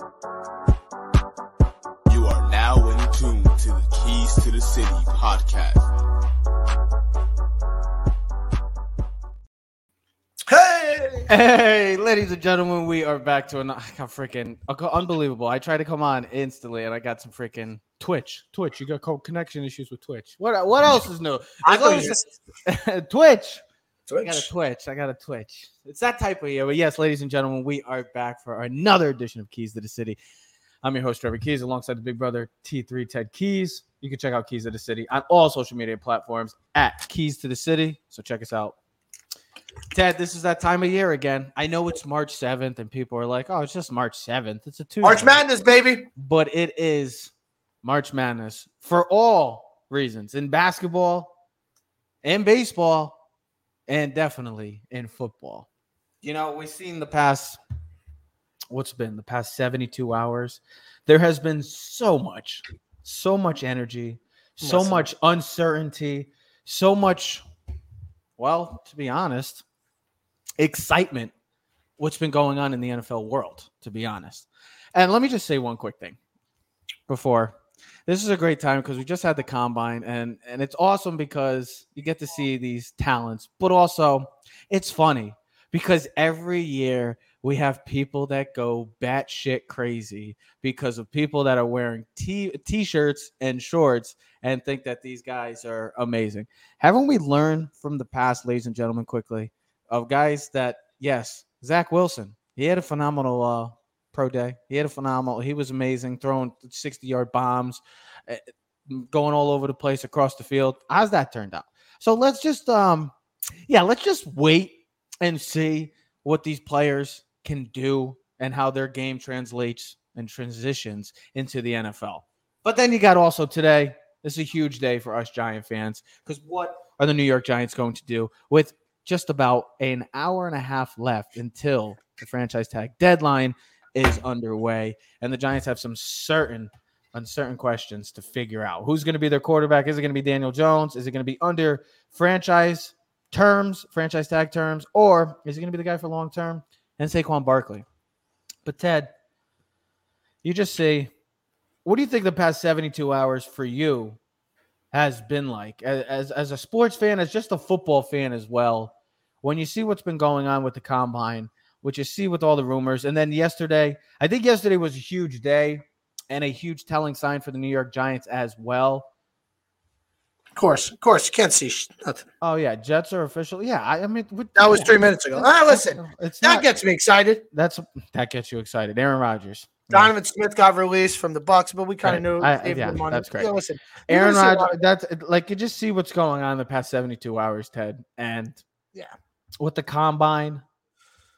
You are now in tune to the Keys to the City podcast. Hey! Hey, ladies and gentlemen, we are back to another. I got freaking unbelievable. I tried to come on instantly, and I got some freaking Twitch. Twitch, you got connection issues with Twitch. What? What else is new? I As long thought you as- just Twitch. I got a Twitch. I got a Twitch. It's that type of year. But yes, ladies and gentlemen, we are back for another edition of Keys to the City. I'm your host, Trevor Keys, alongside the big brother T3 Ted Keys. You can check out Keys to the City on all social media platforms at Keys to the City. So check us out. Ted, this is that time of year again. I know it's March 7th, and people are like, oh, it's just March 7th. It's a Tuesday. March Madness, baby. But it is March Madness for all reasons in basketball, in baseball, and definitely in football. You know, we've seen the past, what's been the past 72 hours? There has been so much, so much energy, so Listen. much uncertainty, so much, well, to be honest, excitement. What's been going on in the NFL world, to be honest. And let me just say one quick thing before this is a great time because we just had the combine and and it's awesome because you get to see these talents but also it's funny because every year we have people that go batshit crazy because of people that are wearing t- t-shirts and shorts and think that these guys are amazing. Haven't we learned from the past ladies and gentlemen quickly of guys that yes zach wilson he had a phenomenal uh pro day. He had a phenomenal. He was amazing, throwing sixty yard bombs, eh, going all over the place across the field. How's that turned out? So let's just um, yeah, let's just wait and see what these players can do and how their game translates and transitions into the NFL. But then you got also today. This is a huge day for us Giant fans because what are the New York Giants going to do with just about an hour and a half left until the franchise tag deadline is underway, and the Giants have some certain uncertain questions to figure out. Who's going to be their quarterback? Is it going to be Daniel Jones? Is it going to be under franchise terms, franchise tag terms, or is it going to be the guy for long term? And Saquon Barkley. But Ted, you just see, what do you think the past 72 hours for you has been like as, as as a sports fan, as just a football fan as well? When you see what's been going on with the combine, what you see with all the rumors. And then yesterday, I think yesterday was a huge day and a huge telling sign for the New York Giants as well. Of course, of course. You can't see nothing. Oh yeah, Jets are official. Yeah, I, I mean That was yeah. three minutes ago. Ah, listen, it's that not, gets me excited. that's that gets you excited. Aaron Rodgers. Donovan Smith got released from the Bucks, but we kind of knew. I- yeah, that's great. Yeah, listen, Aaron gonna see a lot Rodgers. That's like you just see what's going on in the past 72 hours, Ted. And Yeah. with the combine,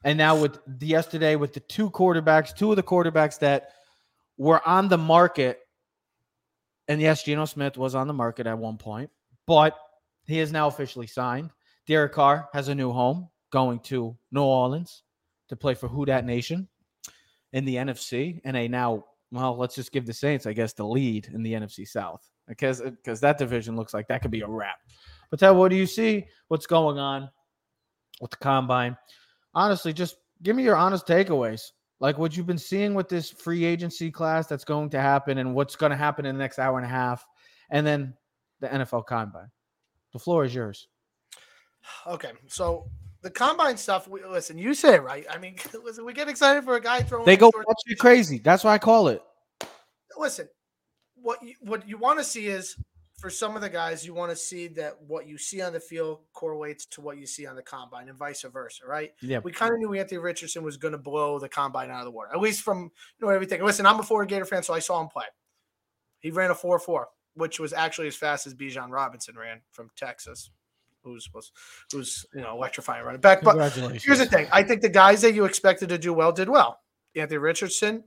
and now with yesterday with the two quarterbacks, two of the quarterbacks that were on the market. And yes, Geno Smith was on the market at one point, but he is now officially signed. Derek Carr has a new home going to New Orleans to play for Who Dat Nation in the NFC, and a now well, let's just give the Saints, I guess, the lead in the NFC South because because that division looks like that could be a wrap. But Ted, what do you see? What's going on with the combine? Honestly, just give me your honest takeaways. Like what you've been seeing with this free agency class that's going to happen and what's going to happen in the next hour and a half, and then the NFL combine. The floor is yours. Okay, so the combine stuff. We, listen, you say it right. I mean, listen, we get excited for a guy throwing. They go crazy. That's why I call it. Listen, what you, what you want to see is for some of the guys, you want to see that what you see on the field correlates to what you see on the combine, and vice versa, right? Yeah. We kind of knew Anthony Richardson was going to blow the combine out of the water, at least from you know everything. Listen, I'm a Florida Gator fan, so I saw him play. He ran a four four, which was actually as fast as Bijan Robinson ran from Texas, who's was who's you know electrifying running back. But Here's the thing. I think the guys that you expected to do well did well. Anthony Richardson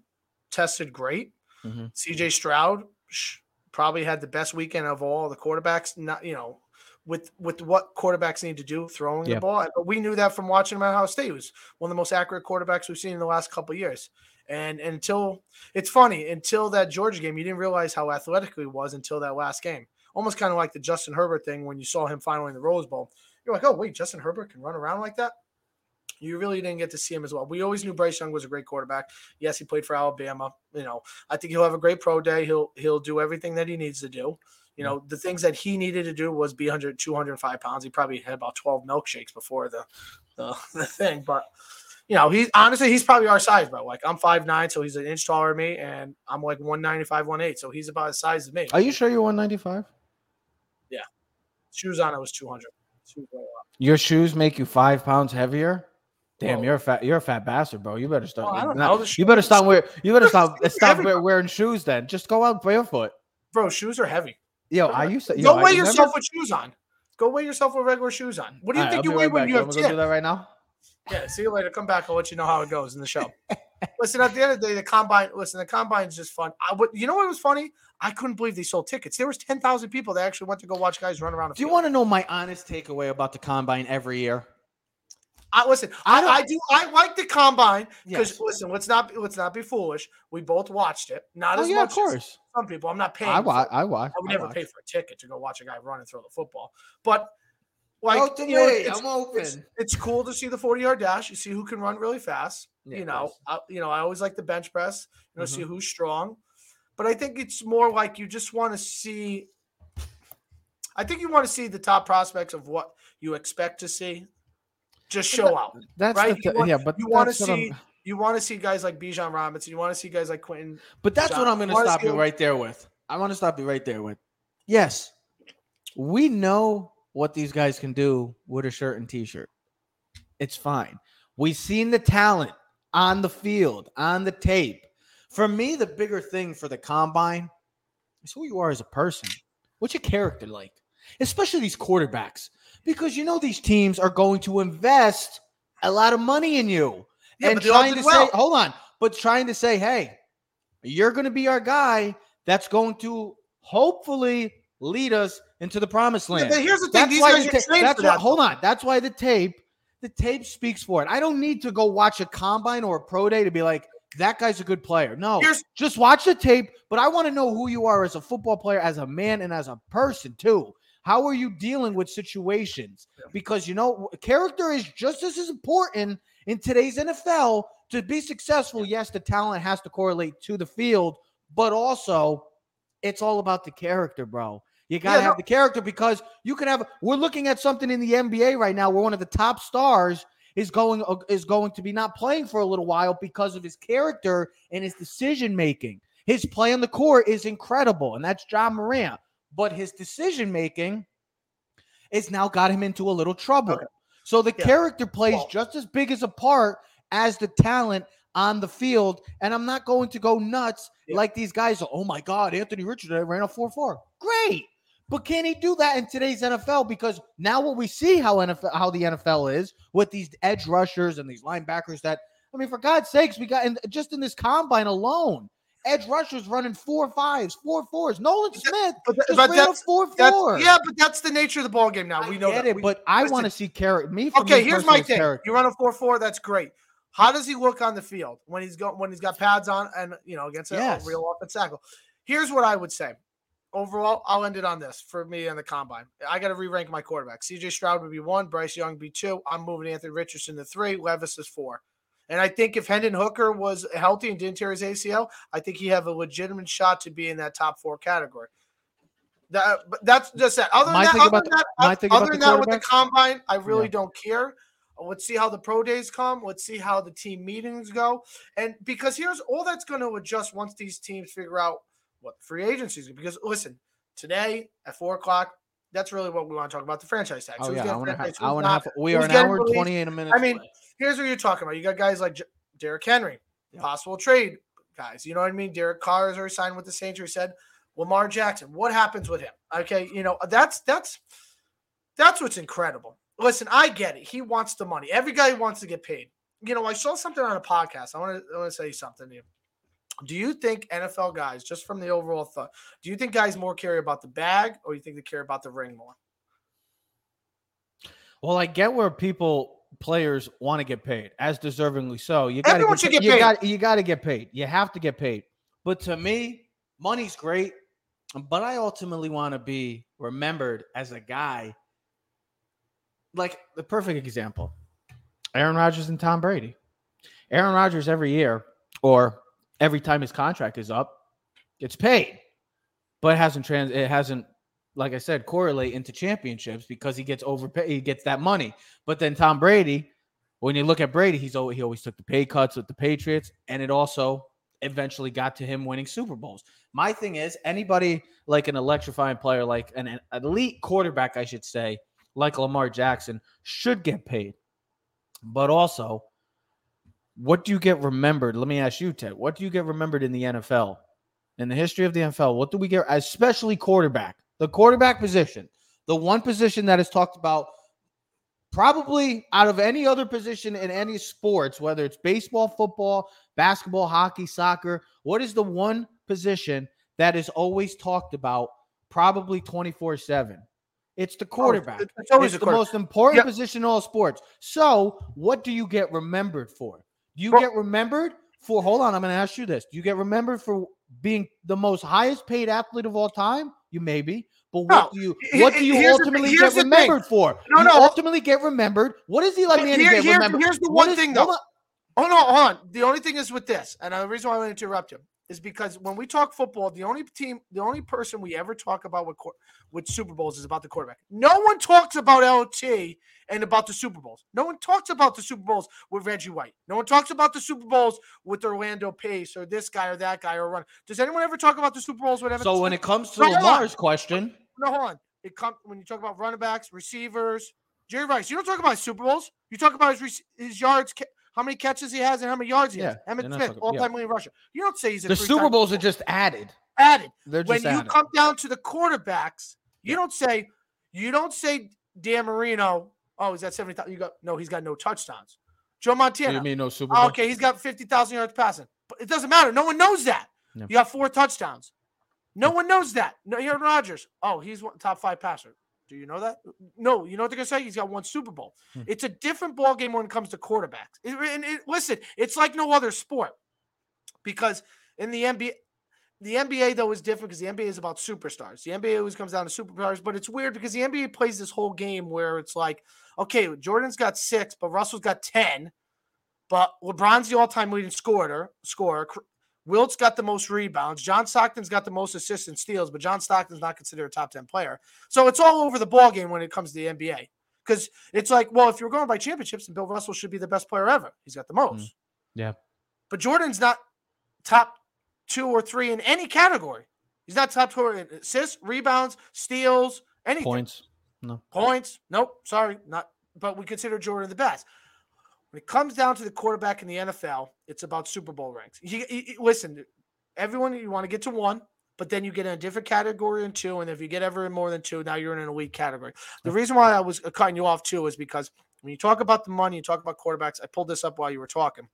tested great. Mhm. CJ Stroud sh- probably had the best weekend of all the quarterbacks. Not you know, with with what quarterbacks need to do throwing Yeah. the ball. But we knew that from watching him at Ohio State. He was one of the most accurate quarterbacks we've seen in the last couple of years. And until it's funny, until that Georgia game, you didn't realize how athletic he was until that last game. Almost kind of like the Justin Herbert thing when you saw him finally in the Rose Bowl. You're like, oh wait, Justin Herbert can run around like that. You really didn't get to see him as well. We always knew Bryce Young was a great quarterback. Yes, he played for Alabama. You know, I think he'll have a great pro day. He'll he'll do everything that he needs to do. You know, the things that he needed to do was be 100, 205 pounds. He probably had about 12 milkshakes before the, the, the thing. But, you know, he's honestly, he's probably our size, bro. Like, I'm 5'9, so he's an inch taller than me, and I'm like 195, 18. So he's about the size of me. Are you sure you're 195? Yeah. Shoes on, I was 200. Shoes were a lot. Your shoes make you five pounds heavier. Damn, you're a fat. You're a fat bastard, bro. You better start. Oh, don't know. The you better stop wearing. You better stop. Stop heavy, wear- wearing shoes. Then just go out barefoot. Bro, shoes are heavy. Yo, I used to. Yo, Go I weigh remember- yourself with shoes on. Go weigh yourself with regular shoes on. What do you All think you weigh right when back. you have I'm gonna do that right now. Yeah, see you later. Come back. I'll let you know how it goes in the show. listen, at the end of the day, the combine. Listen, the combine is just fun. I would, you know what was funny? I couldn't believe they sold tickets. There was ten thousand people that actually went to go watch guys run around. Do you want to know my honest takeaway about the combine every year? I listen. I I, I do. I like the combine because Yes. listen. Let's not be- let's not be foolish. We both watched it. Not Oh as yeah, much of course. as some people. I'm not paying. I watch. I watch. I would I never watch. pay for a ticket to go watch a guy run and throw the football. But like, to you know, it's- I'm open. It's, it's cool to see the 40 yard dash. You see who can run really fast. Yeah, you know. I, you know, I always like the bench press. You know, Mm-hmm. see who's strong. But I think it's more like you just want to see. I think you want to see the top prospects of what you expect to see. Just show out. That's right? the th- want- yeah, but you want to I'm- see. You want to see guys like Bijan Robinson. You want to see guys like Quentin. But that's John, what I'm going to stop you him- right there with. I want to stop you right there with. Yes, we know what these guys can do with a shirt and t-shirt. It's fine. We've seen the talent on the field, on the tape. For me, the bigger thing for the combine is who you are as a person. What's your character like? Especially these quarterbacks. Because you know these teams are going to invest a lot of money in you Yeah, and but they all trying to well. say, hold on, but trying to say, hey, you're going to be our guy that's going to hopefully lead us into the promised Yeah, land. but here's the thing: that's these why guys the ta- trained that's for why, that. hold on. That's why the tape, the tape speaks for it. I don't need to go watch a combine or a pro day to be like, that guy's a good player. No, Here's- just watch the tape. But I want to know who you are as a football player, as a man, and as a person too. How are you dealing with situations? Because you know, character is just as important in today's NFL to be successful. Yes, the talent has to correlate to the field, but also it's all about the character, bro. You got to Yeah, have no- the character because you can have. We're looking at something in the NBA right now where one of the top stars is going uh, is going to be not playing for a little while because of his character and his decision making. His play on the court is incredible, and that's Ja Morant. But his decision making is now got him into a little trouble. Okay. So the Yeah. character plays Well- just as big as a part as the talent on the field. And I'm not going to go nuts Yeah. like these guys. are, Oh my God, Anthony Richardson ran a 4 4. Great. But can he do that in today's NFL? Because now what we see how NFL how the NFL is with these edge rushers and these linebackers that I mean, for God's sakes, we got in just in this combine alone, edge rushers running four fives, four fours. Nolan Smith But, th- just but ran a four four. yeah, but that's the nature of the ball game now. I We know get that. it, We- but I want to see character. Me, for Okay, me here's my thing. character. You run a four four, that's great. How does he look on the field when he's got when he's got pads on and you know against a- Yes. a real offense tackle? Here's what I would say. Overall, I'll end it on this for me and the combine. I got to re-rank my quarterback. CJ Stroud would be one, Bryce Young be two. I'm moving Anthony Richardson to three. Levis is four. And I think if Hendon Hooker was healthy and didn't tear his ACL, I think he have a legitimate shot to be in that top four category. That, but that's just that. Other than My that, other than that, my other than that with the combine, I really Yeah. don't care. Let's see how the pro days come. Let's see how the team meetings go. And because here's all that's going to adjust once these teams figure out what free agency is. Because listen, today at four o'clock, that's really what we want to talk about the franchise tag. Oh who's yeah, getting hour and a half. franchised, who's Hour and a not. half. We are an hour and released. twenty eight minutes. I mean, away. Here's what you're talking about. You got guys like J- Derrick Henry, Yeah. possible trade guys. You know what I mean? Derek Carr is already signed with the Saints. We said Lamar Jackson. What happens with him? Okay, you know that's that's that's what's incredible. Listen, I get it. He wants the money. Every guy wants to get paid. You know, I saw something on a podcast. I want to I want to say something to you. Do you think NFL guys, just from the overall thought, do you think guys more care about the bag or you think they care about the ring more? well, I get where people players want to get paid, as deservingly so. You got Everyone to should get, you paid. got you got to get paid. You have to get paid. But to me, money's great, but I ultimately want to be remembered as a guy. Like the perfect example. Aaron Rodgers and Tom Brady. Aaron Rodgers every year or every time his contract is up gets paid, but it hasn't trans. It hasn't, like I said, correlate into championships because he gets overpaid. He gets that money. But then Tom Brady, when you look at Brady, he's always, he always took the pay cuts with the Patriots, and it also eventually got to him winning Super Bowls. My thing is, anybody like an electrifying player, like an, an elite quarterback, I should say, like Lamar Jackson, should get paid. But also, what do you get remembered? Let me ask you, Ted. What do you get remembered in the NFL? In the history of the NFL, what do we get, especially quarterback? The quarterback position, the one position that is talked about probably out of any other position in any sports, whether it's baseball, football, basketball, hockey, soccer, what is the one position that is always talked about probably 24 7? It's the oh, quarterback. it's- it's always It's the the most important Yep. position in all sports. So, what do you get remembered for? Do you Well- get remembered for? Hold on, I'm going to ask you this. Do you get remembered for being the most highest paid athlete of all time? You may be, but what No. do you what do you the ultimately here's get the thing. remembered for? No, you no. ultimately get remembered. What does Eli Manning here- get here- remembered? here's the one thing, though. Hold on, oh, hold on. The only thing is with this, and the reason why I want to interrupt him is because when we talk football, the only team, the only person we ever talk about with with Super Bowls is about the quarterback. No one talks about LT and about the Super Bowls. No one talks about the Super Bowls with Reggie White. No one talks about the Super Bowls with Orlando Pace or this guy or that guy or run. Does anyone ever talk about the Super Bowls? Whatever. So when it comes to No. Lamar's question, no, hold on. It come when you talk about running backs, receivers, Jerry Rice. You don't talk about Super Bowls. You talk about his his yards, how many catches he has, and how many yards he has. Yeah, Emmett they're Smith, all time yeah. leading rusher. You don't say he's a the Super Bowls are just added. added. They're When you added. come down to the quarterbacks, you don't say you don't say Dan Marino. Oh, he's got seventy thousand. You got no. He's got no touchdowns. Joe Montana. you mean no Super Oh, Bowl? okay, he's got 50,000 yards passing. But it doesn't matter. No one knows that. Yeah. You got four touchdowns. No one knows that. No, Aaron Rodgers. Oh, he's one top five passer. Do you know that? No. You know what they're gonna say? He's got one Super Bowl. Hmm. It's a different ball game when it comes to quarterbacks. It- and it- listen, it's like no other sport because in the NBA, the NBA though is different because the NBA is about superstars. The NBA always comes down to superstars, but it's weird because the NBA plays this whole game where it's like, okay, Jordan's got six, but Russell's got ten. But LeBron's the all-time leading scorer. Scorer. Wilt's got the most rebounds. John Stockton's got the most assists and steals, but John Stockton's not considered a top ten player. So it's all over the ball game when it comes to the NBA. Because it's like, well, if you're going by championships, then Bill Russell should be the best player ever. He's got the hmm. most. Yeah. But Jordan's not top two or three in any category. He's not top two in assists, rebounds, steals, anything Points. No. points. Nope, sorry, not. But we consider Jordan the best. When it comes down to the quarterback in the NFL, it's about Super Bowl ranks. You, you- you- listen, everyone, you want to get to one, but then you get in a different category in two, and if you get ever in more than two, now you're in an elite category. The reason why I was uh, cutting you off too is because when you talk about the money, you talk about quarterbacks. I pulled this up while you were talking.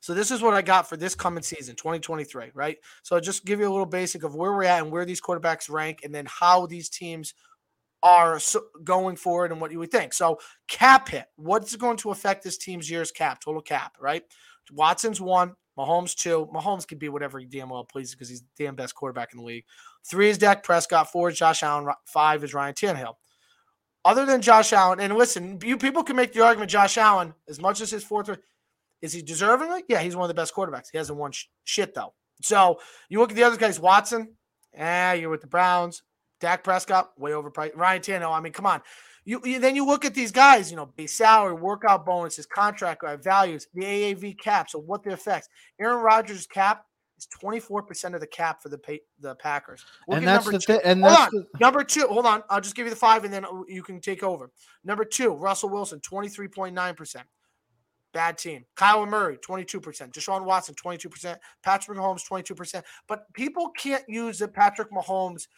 So this is what I got for this coming season, 2023, right? So just give you a little basic of where we're at and where these quarterbacks rank, and then how these teams are going forward and what you would think. So cap hit, what's going to affect this team's year's cap, total cap, right? Watson's one, Mahomes two. Mahomes can be whatever he damn well pleases because he's the damn best quarterback in the league. Three is Dak Prescott. Four is Josh Allen. Five is Ryan Tannehill. Other than Josh Allen, and listen, you people can make the argument Josh Allen as much as his fourth. Is he deservingly? Yeah, he's one of the best quarterbacks. He hasn't won sh- shit though. So you look at the other guys, Watson. Ah, you're with the Browns. Dak Prescott, way overpriced. Ryan Tannehill. I mean, come on. You, you then you look at these guys. You know, base salary, workout bonuses, contract uh, values, the AAV cap. So what the effects? Aaron Rodgers' cap is 24 percent of the cap for the pay, the Packers. Look and that's number the two. And Hold that's on. the, Number two, hold on. I'll just give you the five and then uh, you can take over. Number two, Russell Wilson, 23.9%. Bad team. Kyler Murray, 22%. Deshaun Watson, 22%. Patrick Mahomes, 22%. But people can't use the Patrick Mahomes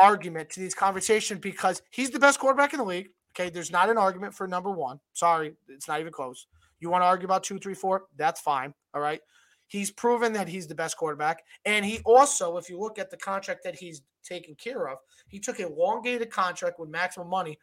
argument to these conversations because he's the best quarterback in the league. Okay. There's not an argument for number one. Sorry. It's not even close. You want to argue about two, three, four? That's fine. All right. He's proven that he's the best quarterback. And he also, if you look at the contract that he's taken care of, he took a elongated contract with maximum money,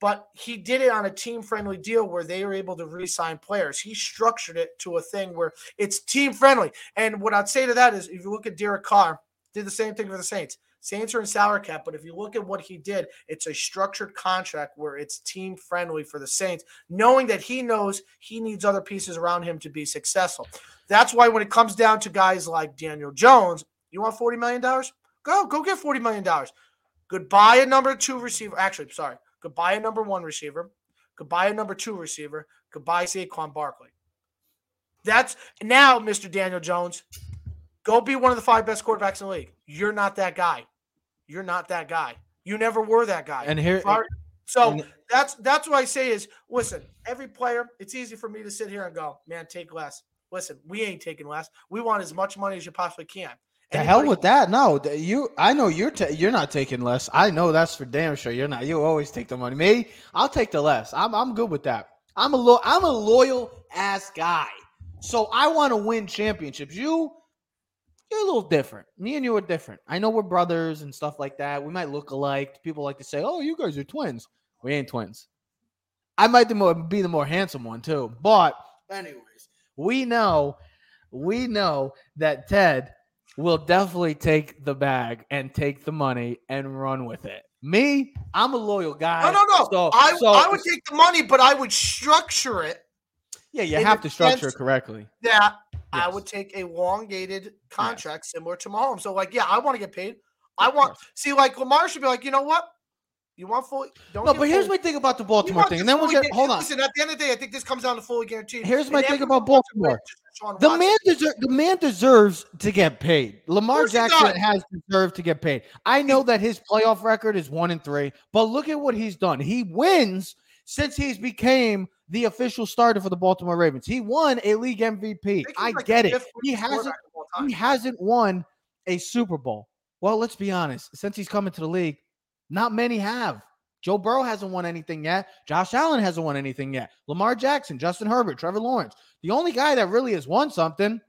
but he did it on a team friendly deal where they were able to re sign players. He structured it to a thing where it's team friendly. And what I'd say to that is if you look at Derek Carr, did the same thing for the Saints. Saints are in salary cap, but if you look at what he did, it's a structured contract where it's team friendly for the Saints, knowing that he knows he needs other pieces around him to be successful. That's why when it comes down to guys like Daniel Jones, you want $40 million? Go, go get $40 million. Goodbye a number two receiver. Actually, sorry. Goodbye a number one receiver. Goodbye a number two receiver. Goodbye Saquon Barkley. That's now, Mr. Daniel Jones. Go be one of the five best quarterbacks in the league. You're not that guy. You're not that guy. You never were that guy. And here. So and- that's that's what I say is listen, every player, it's easy for me to sit here and go, man, take less. Listen, we ain't taking less. We want as much money as you possibly can. The hell with that? No, you. I know you're. Ta- you're not taking less. I know that's for damn sure. You're not. You always take the money. Me, I'll take the less. I'm. I'm good with that. I'm a. Lo- I'm a loyal ass guy. So I want to win championships. You, you're a little different. Me and you are different. I know we're brothers and stuff like that. We might look alike. People like to say, "Oh, you guys are twins." We ain't twins. I might be, the more handsome one too. But anyways, we know, we know that Ted will definitely take the bag and take the money and run with it. Me, I'm a loyal guy. No, no, no. So, I, so- I would take the money, but I would structure it yeah, you have to structure it correctly. that I would take a elongated contract similar to Mahomes. So, like, yeah, I want to get paid. I want see, like Lamar should be like, you know what? You want fully? Don't No, but here's fully- my thing about the Baltimore thing, and then we'll get. Hold on. Listen, at the end of the day, I think this comes down to fully guaranteed. Here's my thing about wants to win Baltimore. The Watson. man deserves the man deserves to get paid. Lamar Jackson has deserved to get paid. I know that his playoff record is one and three, but look at what he's done. He wins since he's became the official starter for the Baltimore Ravens. He won a league MVP. I think he's I like get it. He hasn't quarterback of all time. he hasn't won a Super Bowl. Well, let's be honest. Since he's coming to the league, not many have. Joe Burrow hasn't won anything yet. Josh Allen hasn't won anything yet. Lamar Jackson, Justin Herbert, Trevor Lawrence. The only guy that really has won something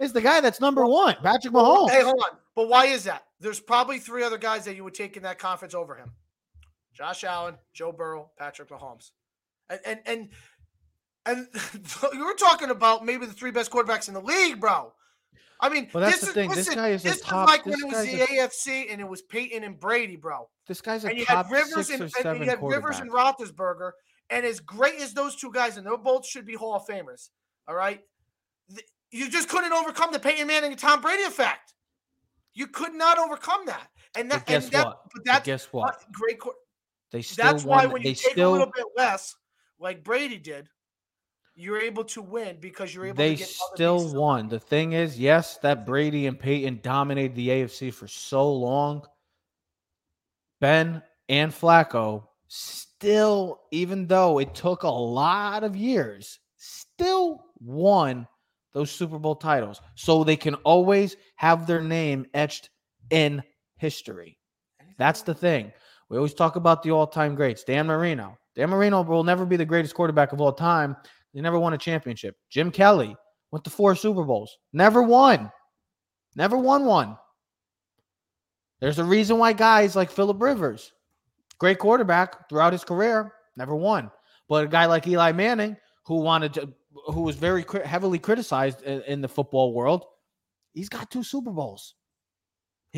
is the guy that's number one, Patrick Mahomes. Hey, hold on. But why is that? There's probably three other guys that you would take in that conference over him: Josh Allen, Joe Burrow, Patrick Mahomes, and and and, and you were talking about maybe the three best quarterbacks in the league, bro. I mean, Well, that's this the is, thing. This guy is a this top- like when it was the a- AFC and it was Peyton and Brady, bro. This guy's a And you top had Rivers six and, or and you had Rivers and. Roethlisberger, and as great as those two guys, and they both should be Hall of Famers. All right, you just couldn't overcome the Peyton Manning and Tom Brady effect. You could not overcome that, and that But guess and that, what? But But that's guess what? great. They still That's why when they you take still a little bit less, like Brady did, you're able to win because you're able they to get still won. The thing is, yes, that Brady and Peyton dominated the AFC for so long. Ben and Flacco still, even though it took a lot of years, still won those Super Bowl titles. So they can always have their name etched in history. That's the thing. We always talk about the all-time greats. Dan Marino. Dan Marino will never be the greatest quarterback of all time. He never won a championship. Jim Kelly went to four Super Bowls. Never won. Never won one. There's a reason why guys like Philip Rivers, great quarterback throughout his career, never won. But a guy like Eli Manning, who wanted to, who was very heavily criticized in, in the football world, he's got two Super Bowls.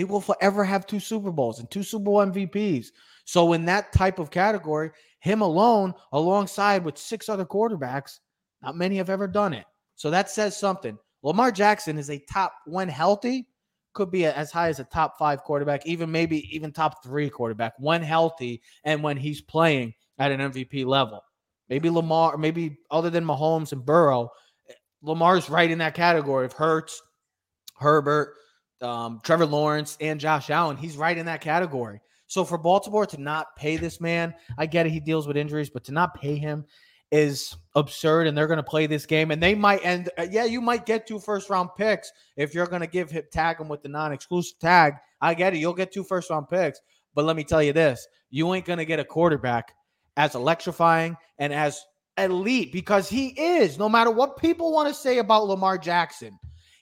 He will forever have two Super Bowls and two Super Bowl MVPs. So in that type of category, him alone, alongside with six other quarterbacks, not many have ever done it. So that says something. Lamar Jackson is a top, when healthy, could be as high as a top five quarterback, even maybe even top three quarterback when healthy and when he's playing at an MVP level. Maybe Lamar, maybe other than Mahomes and Burrow, Lamar's right in that category of Hurts, Herbert, um, Trevor Lawrence, and Josh Allen. He's right in that category. So for Baltimore to not pay this man, I get it. He deals with injuries, but to not pay him is absurd. And they're going to play this game, and they might end. uh, yeah, you might get two first round picks if you're going to give him tag him with the non exclusive tag. I get it. You'll get two first round picks, but let me tell you this: you ain't going to get a quarterback as electrifying and as elite because he is. No matter what people want to say about Lamar Jackson,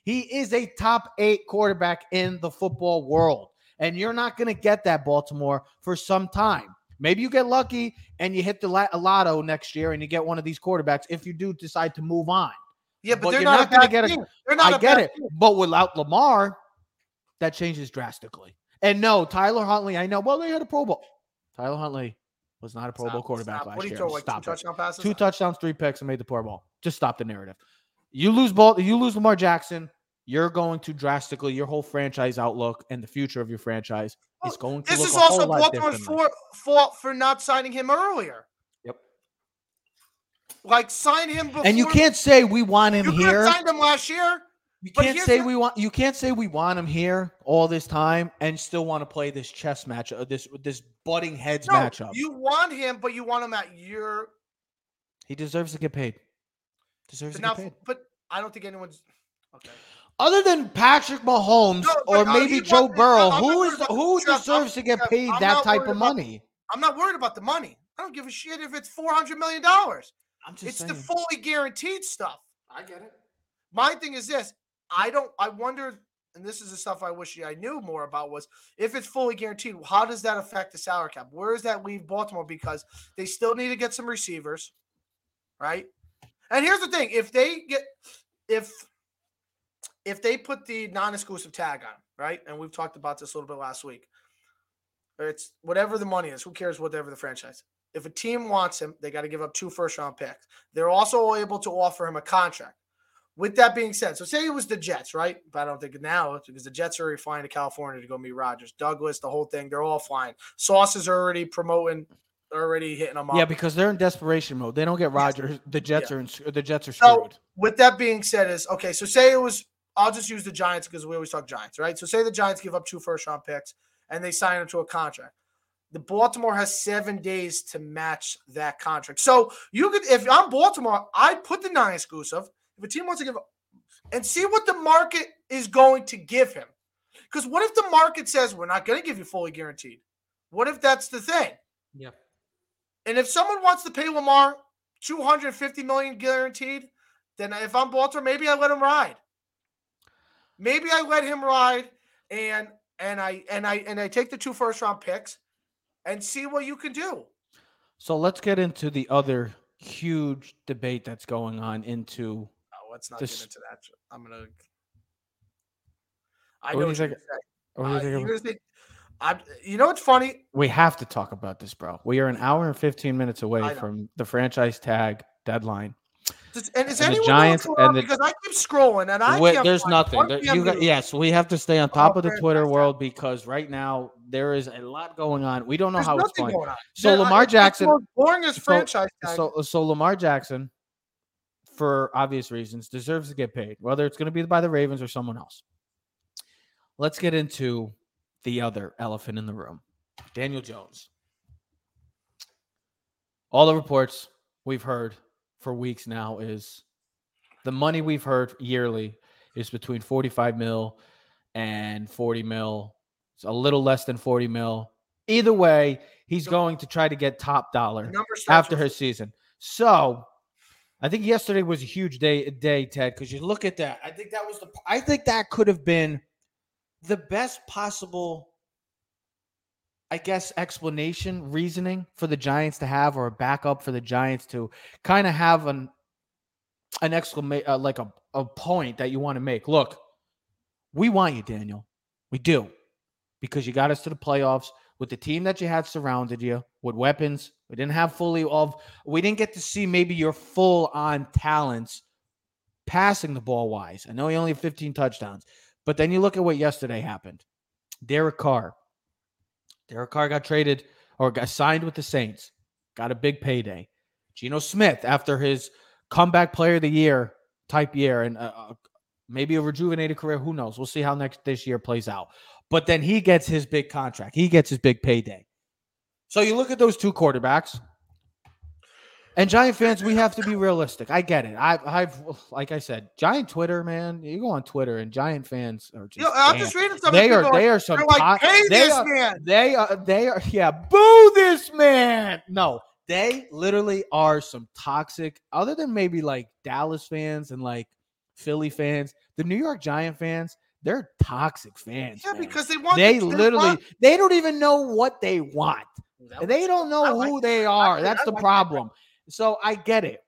he is a top eight quarterback in the football world. And you're not going to get that, Baltimore, for some time. Maybe you get lucky and you hit the lotto next year and you get one of these quarterbacks if you do decide to move on. Yeah, but, But they're you're not, not gonna get it. They're not I get it. team. But without Lamar, that changes drastically. And no, Tyler Huntley, I know. Well, they had a Pro Bowl. Tyler Huntley was not a Pro Bowl quarterback stop. last What year. throw? Like Stop two it. touchdown passes? Two touchdowns, three picks, and made the Pro Bowl. Just stop the narrative. You lose ball, you lose Lamar Jackson, you're going to drastically your whole franchise outlook and the future of your franchise is going to This is also Baltimore's for, fault for not signing him earlier. Yep. Like sign him before. And you can't say we want him You here. signed him last year. You can't say the- we want. You can't say we want him here all this time and still want to play this chess match, uh, this this butting heads No, matchup. you want him, but you want him at your. he deserves to get paid. Deserves But to now, get paid. but I don't think anyone's. Okay. Other than Patrick Mahomes No, or maybe Joe Burrow, I'm who is who deserves to get paid I'm that type of about- money? I'm not worried about the money. I don't give a shit if it's four hundred million dollars. I'm just It's saying. the fully guaranteed stuff. I get it. My thing is this: I don't. I wonder, and this is the stuff I wish I knew more about. Was if it's fully guaranteed, how does that affect the salary cap? Where does that leave Baltimore? Because they still need to get some receivers, right? And here's the thing: if they get, if if they put the non-exclusive tag on, right? And we've talked about this a little bit last week. It's whatever the money is. Who cares? Whatever the franchise. If a team wants him, they got to give up two first-round picks. They're also able to offer him a contract. With that being said, so say it was the Jets, right? But I don't think now because the Jets are already flying to California to go meet Rodgers, Douglas, the whole thing. They're all flying. Sauce is already promoting, already hitting them up. Yeah, because they're in desperation mode. They don't get Rodgers. The Jets Yeah. are in, the Jets are So- screwed. with that being said, is okay. So say it was. I'll just use the Giants because we always talk Giants, right? So say the Giants give up two first round picks and they sign him to a contract. The Baltimore has seven days to match that contract. So you could, if I'm Baltimore, I'd put the non-exclusive. If a team wants to give, and see what the market is going to give him. Because what if the market says we're not going to give you fully guaranteed? What if that's the thing? Yeah. And if someone wants to pay Lamar 250 million guaranteed, then if I'm Baltimore, maybe I let him ride. Maybe I let him ride and and I and I and I take the two first round picks and see what you can do. So let's get into the other huge debate that's going on into Oh, let's not This- get into that. I'm gonna. I What know what you're think- gonna say. what Uh, think you're of- gonna say- I'm, you know what's funny? we have to talk about this, bro. We are an hour and 15 minutes away from the franchise tag deadline. Does, and is And the anyone Giants else and the- because I keep scrolling and I Wait, can't there's find nothing. There- you got, yes, we have to stay on oh, top of the Twitter tag. world because right now there is a lot going on. We don't know There's how it's going. going on. So There- Lamar Jackson- most boringest franchise tag. So, so Lamar Jackson, for obvious reasons, deserves to get paid, whether it's going to be by the Ravens or someone else. Let's get into the other elephant in the room, Daniel Jones. All the reports we've heard for weeks now is the money we've heard yearly is between 45 mil and 40 mil. It's a little less than 40 mil. Either way, he's going to try to get top dollar after his season. So I think yesterday was a huge day, day Ted, because you look at that. I think that was the. I think that could have been the best possible, I guess, explanation, reasoning for the Giants to have, or a backup for the Giants to kind of have an an exclamation, uh, like a, a point that you want to make. Look, we want you, Daniel. We do, because you got us to the playoffs with the team that you had surrounded you with weapons. We didn't have fully of we didn't get to see maybe your full on talents passing the ball wise. I know he only had 15 touchdowns, but then you look at what yesterday happened. Derek Carr. Derek Carr got traded or got signed with the Saints, got a big payday. Geno Smith, after his comeback player of the year type year and uh, uh, maybe a rejuvenated career, who knows? We'll see how next this year plays out. But then he gets his big contract. He gets his big payday. So you look at those two quarterbacks. And Giant fans, we have to be realistic. I get it. I've, I've, like I said, Giant Twitter, man. You go on Twitter, and Giant fans are just. You know, I'm damn. just reading something. they are. people They are some. they're like, to- pay they this are, man. They are. They are. Yeah. Boo this man. No, they literally are some toxic. Other than maybe like Dallas fans and like Philly fans, the New York Giant fans, they're toxic fans. Yeah, man. because they want. they they literally want- they don't even know what they want. They don't know like who they are. like- That's I the like that. problem. So I get it.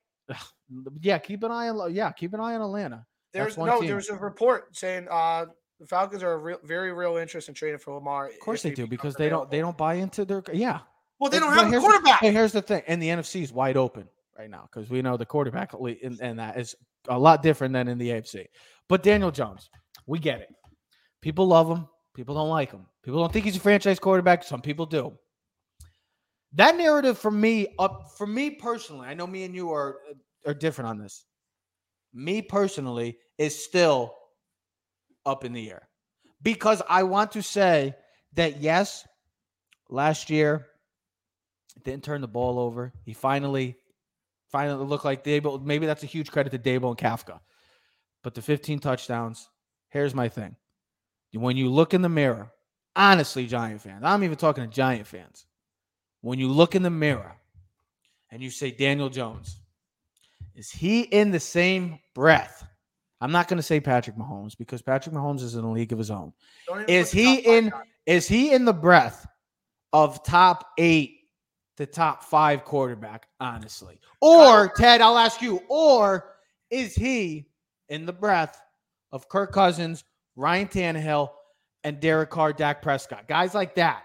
Yeah, keep an eye on. Yeah, keep an eye on Atlanta. There's no. team. There's a report saying uh The Falcons are a real, very real interest in trading for Lamar. Of course they do because they don't they don't buy into their yeah. Well, they don't but have a quarterback. Hey, here's the thing, and the NFC is wide open right now because we know the quarterback in, and that is a lot different than in the AFC. But Daniel Jones, we get it. People love him. People don't like him. People don't think he's a franchise quarterback. Some people do. That narrative for me, up for me personally, I know me and you are uh, are different on this. Me personally is still up in the air because I want to say that yes, last year didn't turn the ball over. He finally, finally looked like Daboll. Maybe that's a huge credit to Daboll and Kafka. But the 15 touchdowns, here's my thing. When you look in the mirror, honestly, Giant fans, I'm even talking to Giant fans. When you look in the mirror and you say Daniel Jones, is he in the same breath? I'm not going to say Patrick Mahomes because Patrick Mahomes is in a league of his own. Is he in- Is he in the breath of top eight to top five quarterback, honestly? Or, Ted, I'll ask you, or is he in the breath of Kirk Cousins, Ryan Tannehill, and Derek Carr, Dak Prescott? Guys like that.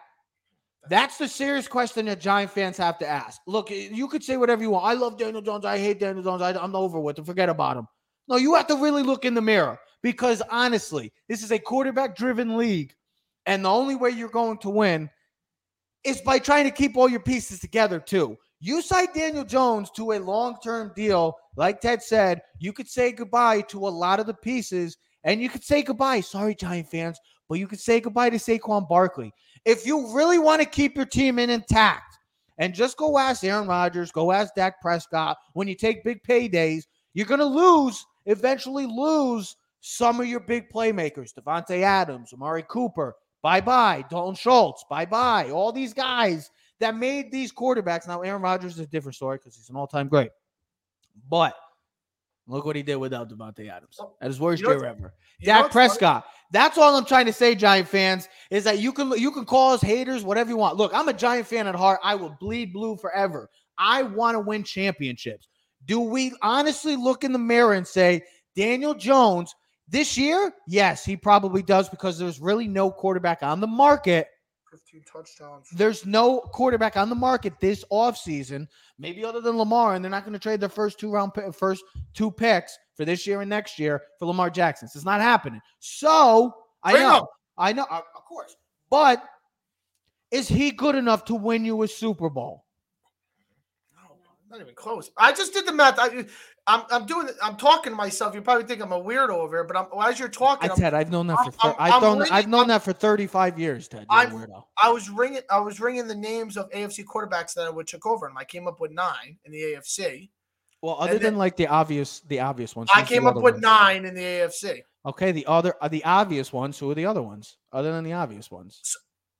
That's the serious question that Giant fans have to ask. Look, you could say whatever you want. I love Daniel Jones. I hate Daniel Jones. I, I'm over with it. Forget about him. No, you have to really look in the mirror because honestly, this is a quarterback driven league. And the only way you're going to win is by trying to keep all your pieces together, too. You sign Daniel Jones to a long term deal. Like Ted said, you could say goodbye to a lot of the pieces, and you could say goodbye. Sorry, Giant fans, but you could say goodbye to Saquon Barkley. If you really want to keep your team in intact, and just go ask Aaron Rodgers, go ask Dak Prescott, when you take big paydays, you're going to lose, eventually lose some of your big playmakers. Davante Adams, Amari Cooper, bye bye. Dalton Schultz, bye bye. All these guys that made these quarterbacks. Now, Aaron Rodgers is a different story because he's an all time great. But look what he did without Davante Adams. Oh, at his worst You know year ever. Dak what's funny? Prescott. That's all I'm trying to say, Giant fans, is that you can you can call us haters, whatever you want. Look, I'm a Giant fan at heart. I will bleed blue forever. I want to win championships. Do we honestly look in the mirror and say Daniel Jones this year? Yes, he probably does because there's really no quarterback on the market 15 touchdowns. there's no quarterback on the market this offseason, maybe other than Lamar, and they're not going to trade their first two round first two picks for this year and next year for Lamar Jackson. It's not happening. So I Bring know, him. I know, of of course, but is he good enough to win you a Super Bowl? No, not even close. I just did the math. I, I'm, I'm doing. I'm talking to myself. You probably think I'm a weirdo over here, but I'm as you're I, talking. I'm, Ted, I've known that for I'm- I've I'm known really- I've known that for 35 years, Ted. You're a I'm- weirdo. I was ringing. I was ringing the names of AFC quarterbacks that I would took over, and I came up with nine in the AFC. Well, other and than then- like the obvious the obvious ones. I came up with ones? nine in the AFC. Okay, the other uh, the obvious ones. Who are the other ones? Other than the obvious ones.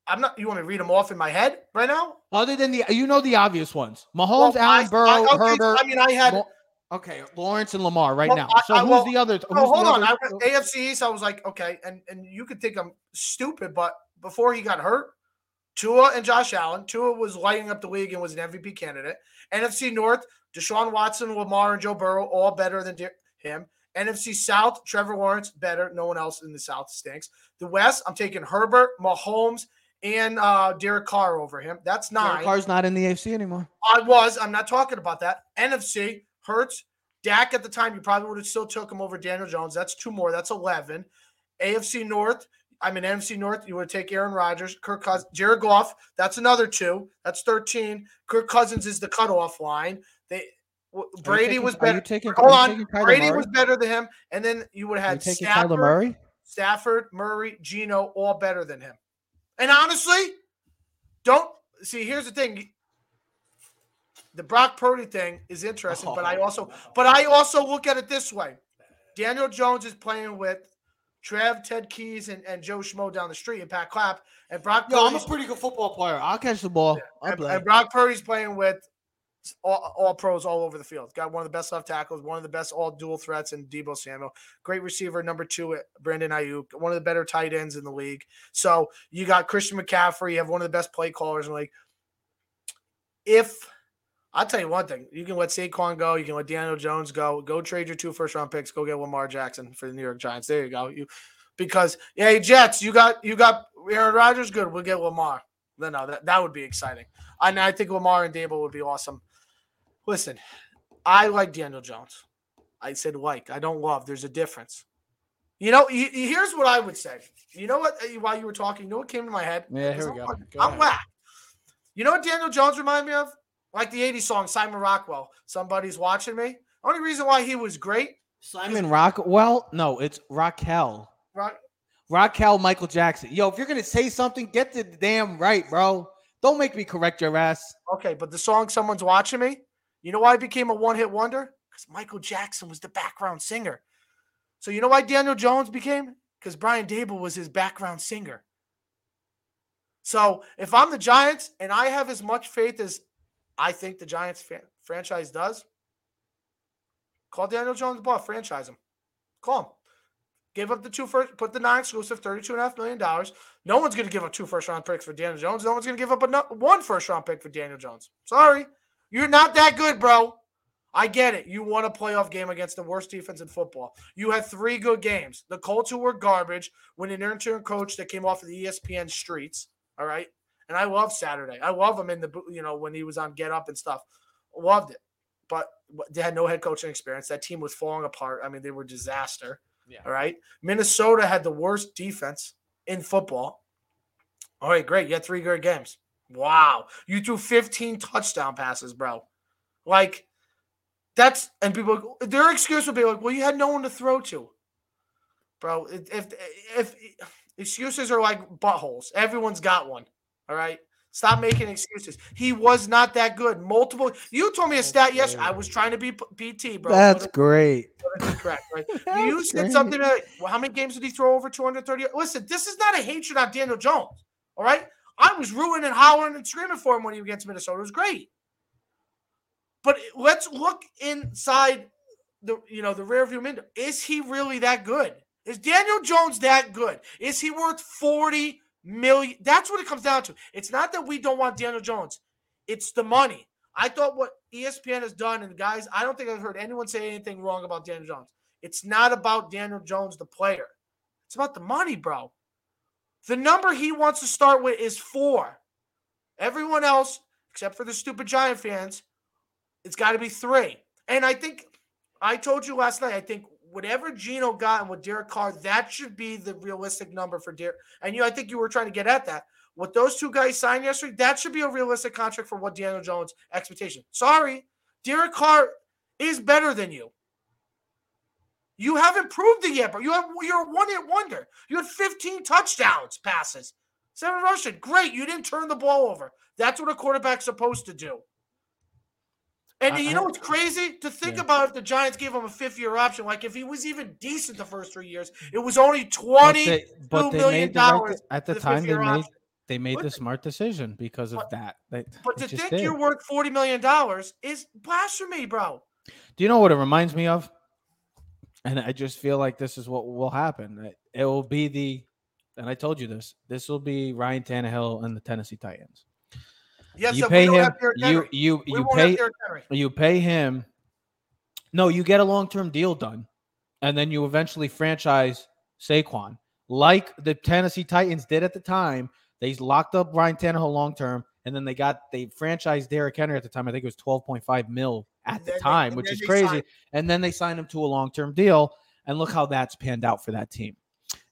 I'm not. You want me to read them off in my head right now? Other than the, you know the obvious ones: Mahomes, Well, Allen, I- Burrow, I- okay, Herbert. I mean, I had. Mo- okay, Lawrence and Lamar right Well, now. So I- who's well, the other? Who's No, hold the on. I other- went AFC East. I was like, okay, and and you could think I'm stupid, but before he got hurt, Tua and Josh Allen. Tua was lighting up the league and was an MVP candidate. NFC North, Deshaun Watson, Lamar, and Joe Burrow, all better than de- him. NFC South, Trevor Lawrence, better. No one else in the South stinks. The West, I'm taking Herbert, Mahomes, and uh, Derek Carr over him. That's Derek nine. Carr's not in the AFC anymore. I was. I'm not talking about that. NFC Hurts, Dak at the time, you probably would have still took him over Daniel Jones. That's two more. That's 11. AFC North, I mean, NFC North, you would take Aaron Rodgers, Kirk Cousins, Jared Goff. That's another two. That's 13. Kirk Cousins is the cutoff line. They w- Are you Brady taking- was better. taking? Hold on. Brady Murray? was better than him. And then you would have had Stafford, Murray? Stafford, Murray, Geno, all better than him. And honestly, don't see. Here's the thing: the Brock Purdy thing is interesting, but I Oh, also, but I also look at it this way: Daniel Jones is playing with Trev, Ted Keys, and, and Joe Schmo down the street, and Pat Clapp, and Brock. Yo, I'm a pretty good football player. I'll catch the ball. I'll and, and Brock Purdy's playing with all, all pros all over the field. Got one of the best left tackles, one of the best all dual threats in Deebo Samuel. Great receiver, number two, Brandon Aiyuk, one of the better tight ends in the league. So you got Christian McCaffrey. You have one of the best play callers in the league. If I'll tell you one thing, you can let Saquon go, you can let Daniel Jones go. Go trade your two first round picks. Go get Lamar Jackson for the New York Giants. There you go. You because yeah, Jets, you got you got Aaron Rodgers, good. We'll get Lamar. No, no, that, that would be exciting. And I think Lamar and Daboll would be awesome. Listen, I like Daniel Jones. I said like. I don't love. There's a difference. You know, he- he- here's what I would say. You know what? uh, While you were talking, you know what came to my head? Yeah, here we I'm go. Go I'm ahead. whack. You know what Daniel Jones reminded me of? Like the 80s song Simon Rockwell. Somebody's watching me. Only reason why he was great. Simon Rockwell? No, it's Raquel. Rock, Raquel Michael Jackson. Yo, if you're gonna say something, get the damn right, bro. Don't make me correct your ass. Okay, but the song "Someone's Watching Me," you know why it became a one-hit wonder? Because Michael Jackson was the background singer. So you know why Daniel Jones became? Because Brian Daboll was his background singer. So if I'm the Giants and I have as much faith as I think the Giants franchise does, call Daniel Jones the ball, franchise him. Call him. Give up the two first, put the non-exclusive $32.5 million. No one's going to give up two first round picks for Daniel Jones. No one's going to give up a, one first round pick for Daniel Jones. Sorry. You're not that good, bro. I get it. You won a playoff game against the worst defense in football. You had three good games. The Colts, who were garbage, when an intern coach that came off of the ESPN streets. All right. And I love Saturday. I love him in the, you know, when he was on Get Up and stuff. Loved it. But they had no head coaching experience. That team was falling apart. I mean, they were disaster. Yeah. All right. Minnesota had the worst defense in football. All right, great. You had three good games. Wow. You threw 15 touchdown passes, bro. Like, that's, and people, their excuse would be like, well, you had no one to throw to. Bro, if, if, if excuses are like buttholes, everyone's got one. All right. Stop making excuses. He was not that good. Multiple. You told me a stat yesterday. I was trying to be P- PT, bro. That's great. Correct, right? That's you said great. something like, well, how many games did he throw over 230? Listen, this is not a hatred on Daniel Jones. All right. I was ruining and hollering and screaming for him when he was against Minnesota. It was great. But let's look inside the you know the rearview window. Is he really that good? Is Daniel Jones that good? Is he worth 40 million? That's what it comes down to. It's not that we don't want Daniel Jones. It's the money. I thought what ESPN has done, and guys, I don't think I've heard anyone say anything wrong about Daniel Jones. It's not about Daniel Jones, the player. It's about the money, bro. The number he wants to start with is four. Everyone else, except for the stupid Giant fans, it's got to be three. And I think I told you last night. I think whatever Geno got and with Derek Carr, that should be the realistic number for Derek. And you, I think you were trying to get at that. What those two guys signed yesterday, that should be a realistic contract for what Daniel Jones' expectation. Sorry, Derek Carr is better than you. You haven't proved it yet, bro. You have you're a one hit wonder. You had 15 touchdowns passes, seven rushing. Great. You didn't turn the ball over. That's what a quarterback's supposed to do. And I- you know what's crazy? To think Yeah. about if the Giants gave him a fifth year option, like if he was even decent the first three years, it was only But twenty. they, but they million the dollars de- at the the time they made option. they made the smart decision because of But- that. They, But to think did. you're worth forty million dollars is blasphemy, bro. Do you know what it reminds me of? And I just feel like this is what will happen. It- It will be the, and I told you this. This will be Ryan Tannehill and the Tennessee Titans. Yes, you so pay him. You you We you pay you pay him. No, you get a long term deal done, and then you eventually franchise Saquon, like the Tennessee Titans did at the time. They locked up Ryan Tannehill long term, and then they got they franchised Derrick Henry at the time. I think it was twelve point five mil at the they- time, which is crazy. signed- And then they signed him to a long term deal, and look how that's panned out for that team.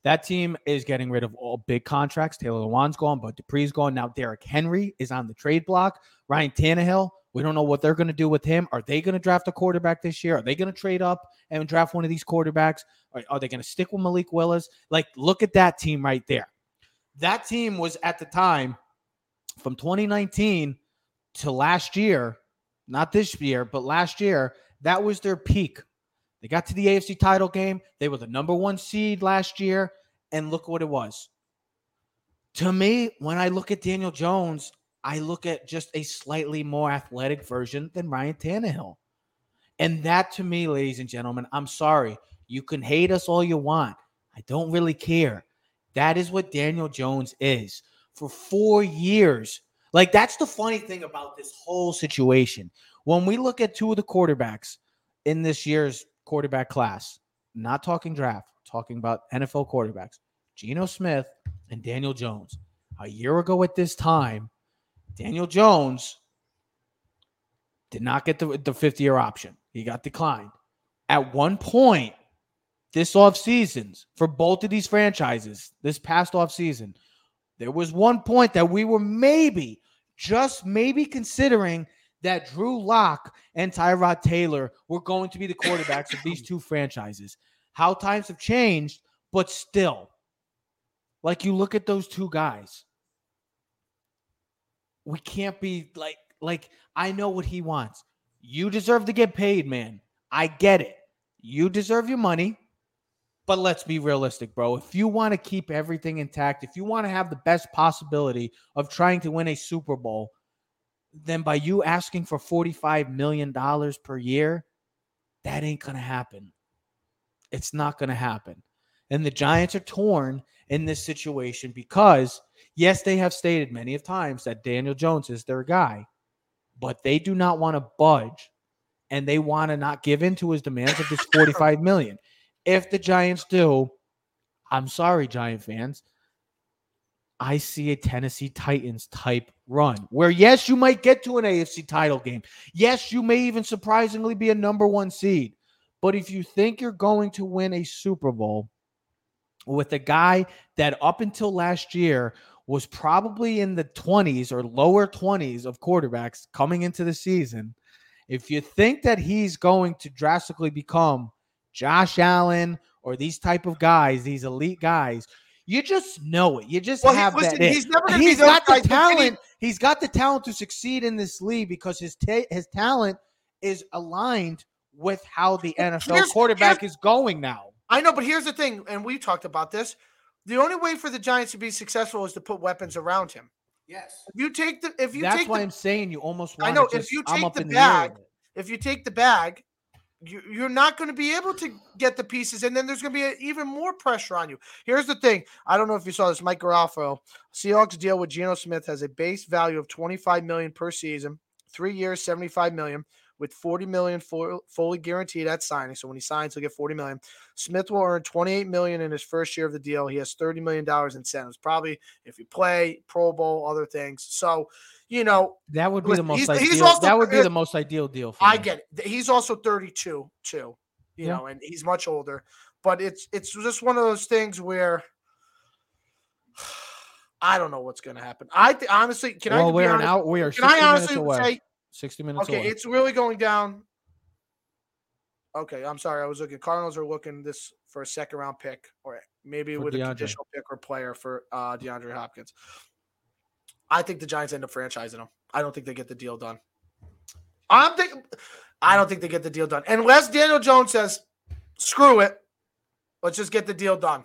That team is getting rid of all big contracts. Taylor Lewan's gone, but Dupree's gone. Now Derrick Henry is on the trade block. Ryan Tannehill, we don't know what they're going to do with him. Are they going to draft a quarterback this year? Are they going to trade up and draft one of these quarterbacks? Are, are they going to stick with Malik Willis? Like, look at that team right there. That team was at the time from 2019 to last year, not this year, but last year, that was their peak. They got to the AFC title game. They were the number one seed last year. And look what it was. To me, when I look at Daniel Jones, I look at just a slightly more athletic version than Ryan Tannehill. And that to me, ladies and gentlemen, I'm sorry. You can hate us all you want. I don't really care. That is what Daniel Jones is. For four years, like that's the funny thing about this whole situation. When we look at two of the quarterbacks in this year's quarterback class, not talking draft, talking about NFL quarterbacks, Geno Smith and Daniel Jones. A year ago at this time, Daniel Jones did not get the, the 50 year option. He got declined. At one point, this off seasons for both of these franchises, this past off season, there was one point that we were maybe, just maybe considering that Drew Lock and Tyrod Taylor were going to be the quarterbacks of these two franchises. How times have changed, but still, like you look at those two guys, we can't be like, like, I know what he wants. You deserve to get paid, man. I get it. You deserve your money. But let's be realistic, bro. If you want to keep everything intact, if you want to have the best possibility of trying to win a Super Bowl, then by you asking for $45 million per year, that ain't going to happen. It's not going to happen. And the Giants are torn in this situation because, yes, they have stated many of times that Daniel Jones is their guy, but they do not want to budge and they want to not give in to his demands of this 45 million. If the Giants do, I'm sorry, Giant fans. I see a Tennessee Titans type run where, yes, you might get to an AFC title game. Yes, you may even surprisingly be a number one seed. But if you think you're going to win a Super Bowl with a guy that up until last year was probably in the 20s or lower 20s of quarterbacks coming into the season, if you think that he's going to drastically become Josh Allen or these type of guys, these elite guys, you just know it. You just Well, have he, listen, that. he's it. never going to be those guys, talent. He's got the talent to succeed in this league because his ta- his talent is aligned with how the NFL Here's- quarterback here's- is going now. I know, but here's the thing, and we talked about this. The only way for the Giants to be successful is to put weapons around him. Yes. If you take the, if you That's take why the, I'm saying you almost I know, to if just, you I'm take up the in the bag, if you take the bag, you, you're not going to be able to get the pieces, and then there's going to be a, even more pressure on you. Here's the thing: I don't know if you saw this. Mike Garafolo, Seahawks deal with Geno Smith has a base value of 25 million per season, three years, 75 million, with 40 million full, fully guaranteed at signing. So when he signs, he'll get 40 million. Smith will earn 28 million in his first year of the deal. He has 30 million dollars in incentives, probably if you play Pro Bowl, other things. So, you know, That would be the most he's- ideal. he's also- that would be the most ideal deal for I get it. He's also 32 too, you Yeah. know, and he's much older. But it's it's just one of those things where I don't know what's going to happen. I th- honestly can well, I we're an honest. We are. can I honestly say 60 minutes okay, away. it's really going down. Okay, I'm sorry. I was looking. Cardinals are looking this for a second round pick, or maybe For with a DeAndre. conditional pick or player for uh, DeAndre Hopkins. I think the Giants end up franchising him. I don't think they get the deal done. I'm thinking. I don't think they get the deal done unless Daniel Jones says, "Screw it, let's just get the deal done."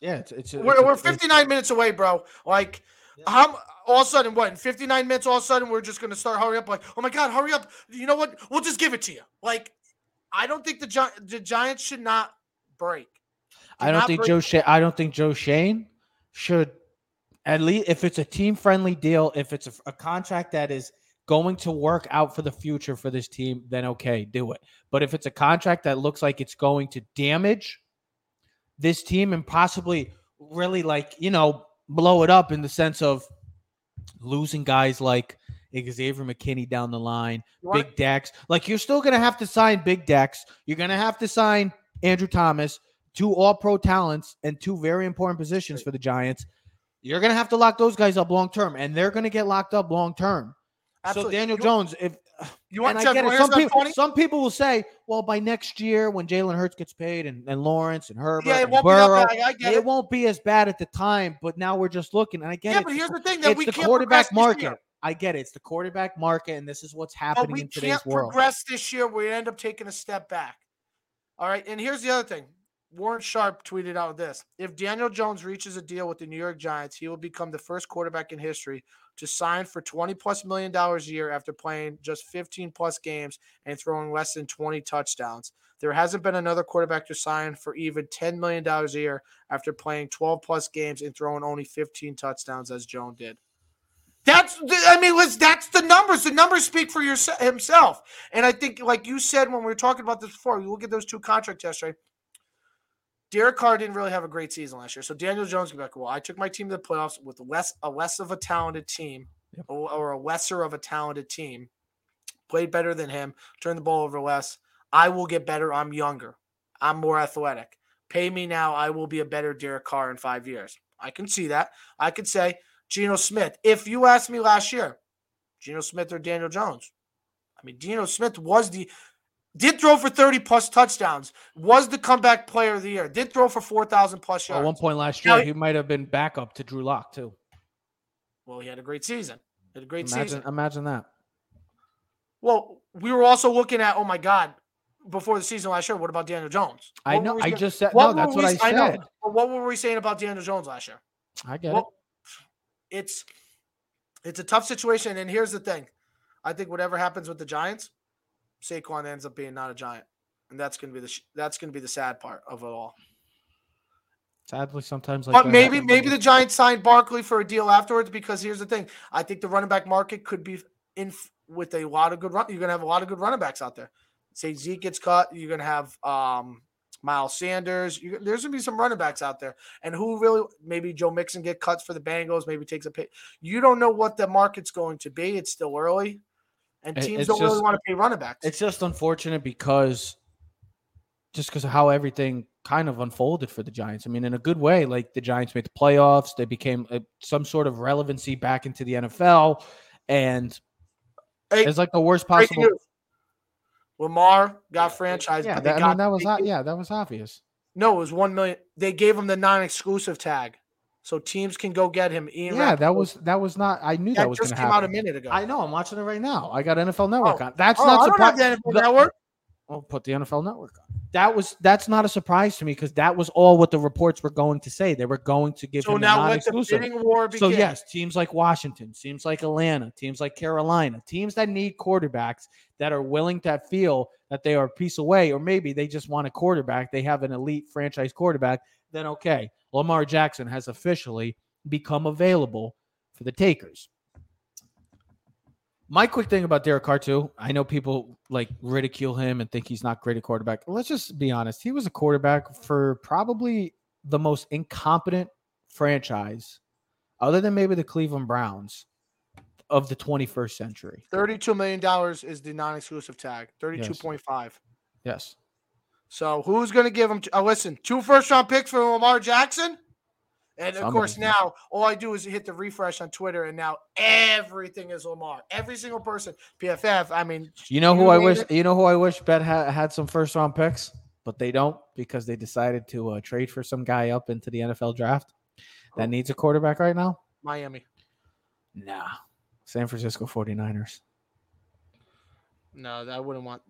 yeah, it's it's. We're, it's we're it's- 59 minutes away, bro. Like, how all of a sudden, what? In 59 minutes, all of a sudden, we're just gonna start hurry up. Like, oh my god, hurry up! You know what? We'll just give it to you. Like, I don't think the Gi- the Giants should not break. Do I don't think break- Joe. Sha- I don't think Joe Schoen should at least if it's a team friendly deal, if it's a, a contract that is going to work out for the future for this team, then okay, do it. But if it's a contract that looks like it's going to damage this team and possibly really like you know blow it up in the sense of losing guys like Xavier McKinney down the line, want- Big Dex. Like you're still gonna have to sign Big Dex. You're gonna have to sign Andrew Thomas, two all pro talents and two very important positions for the Giants. You're gonna have to lock those guys up long term, and they're gonna get locked up long term. So Daniel You- Jones, if You want and I get wanna it, some people, funny? some people will say, well, by next year when Jalen Hurts gets paid and, and Lawrence and Herbert Yeah, it and won't be Burrow, that bad. I get it, it. won't be as bad at the time. But now we're just looking, and I get Yeah, it. but here's the- thing that it's we the can't quarterback progress this year. market. I get it. It's the quarterback market, and this is what's But happening we in today's can't world. progress this year. We end up taking a step back. All right. And here's the other thing. Warren Sharp tweeted out this. If Daniel Jones reaches a deal with the New York Giants, he will become the first quarterback in history to sign for 20 plus million dollars a year after playing just 15 plus games and throwing less than 20 touchdowns. There hasn't been another quarterback to sign for even 10 million dollars a year after playing 12 plus games and throwing only 15 touchdowns as Jones did. That's I mean, that's the numbers. The numbers speak for yourself himself. And I think, like you said when we were talking about this before, you look at those two contracts right? Derek Carr didn't really have a great season last year. So Daniel Jones can be like, well, I took my team to the playoffs with less a less of a talented team Yep. or, or a lesser of a talented team. Played better than him, turned the ball over less. I will get better. I'm younger. I'm more athletic. Pay me now. I will be a better Derek Carr in five years. I can see that. I could say Geno Smith. If you asked me last year, Geno Smith or Daniel Jones, I mean, Geno Smith was the did throw for 30 plus touchdowns, was the comeback player of the year, did throw for 4,000 plus yards. At one point last year, he- he might have been backup to Drew Lock too. Well, he had a great season. He had a great Imagine, season. imagine that. Well, we were also looking at, oh my God, before the season last year, what about Daniel Jones? I know. I just said what no. That's were what we- I know, said. but what were we saying about Daniel Jones last year? I get it. It's it's a tough situation, and here's the thing: I think whatever happens with the Giants, Saquon ends up being not a Giant, and that's gonna be the sh- that's gonna be the sad part of it all. Sadly, sometimes like But maybe happens. maybe the Giants signed Barkley for a deal afterwards because here's the thing: I think the running back market could be in f- with a lot of good run. You're gonna have a lot of good running backs out there. Say Zeke gets cut, you're gonna have um, Miles Sanders. You, there's gonna be some running backs out there, and who really maybe Joe Mixon get cuts for the Bengals, maybe takes a pay. You don't know what the market's going to be. It's still early, and teams it's don't really want to pay running backs. It's just unfortunate because just because of how everything kind of unfolded for the Giants. I mean, in a good way, like the Giants made the playoffs, they became uh some sort of relevancy back into the NFL, and Hey, it's like the worst possible. Lamar got franchised. Yeah, that, I mean that was they yeah that was obvious. No, it was one million. They gave him the non-exclusive tag, so teams can go get him. Ian Yeah, that was that was not. I knew that that was going just to came happen. out a minute ago. I know. I'm watching it right now. I got NFL oh. Network Oh. on. That's oh, not I don't have surprising. the NFL Network. Well, put the NFL Network on. That was that's not a surprise to me because that was all what the reports were going to say. They were going to give So him now a let the non-exclusive. bidding war So yes, teams like Washington, teams like Atlanta, teams like Carolina, teams that need quarterbacks that are willing to feel that they are a piece away, or maybe they just want a quarterback. They have an elite franchise quarterback. Then okay, Lamar Jackson has officially become available for the takers. My quick thing about Derek Carr too, I know people like ridicule him and think he's not great at quarterback. Let's just be honest. He was a quarterback for probably the most incompetent franchise, other than maybe the Cleveland Browns, of the 21st century. Thirty-two million dollars is the non-exclusive tag. Thirty-two point five. Yes. So who's going to give him? T- uh, listen, two first-round picks for Lamar Jackson, and of course now all I do is hit the refresh on Twitter, and now everything is Lamar. Every single person, PFF. I mean, You know who I wish it. you know who I wish Bet ha- had some first round picks, but they don't because they decided to uh, trade for some guy up into the NFL draft that needs a quarterback right now. Miami. Nah. San Francisco 49ers. No, I wouldn't want.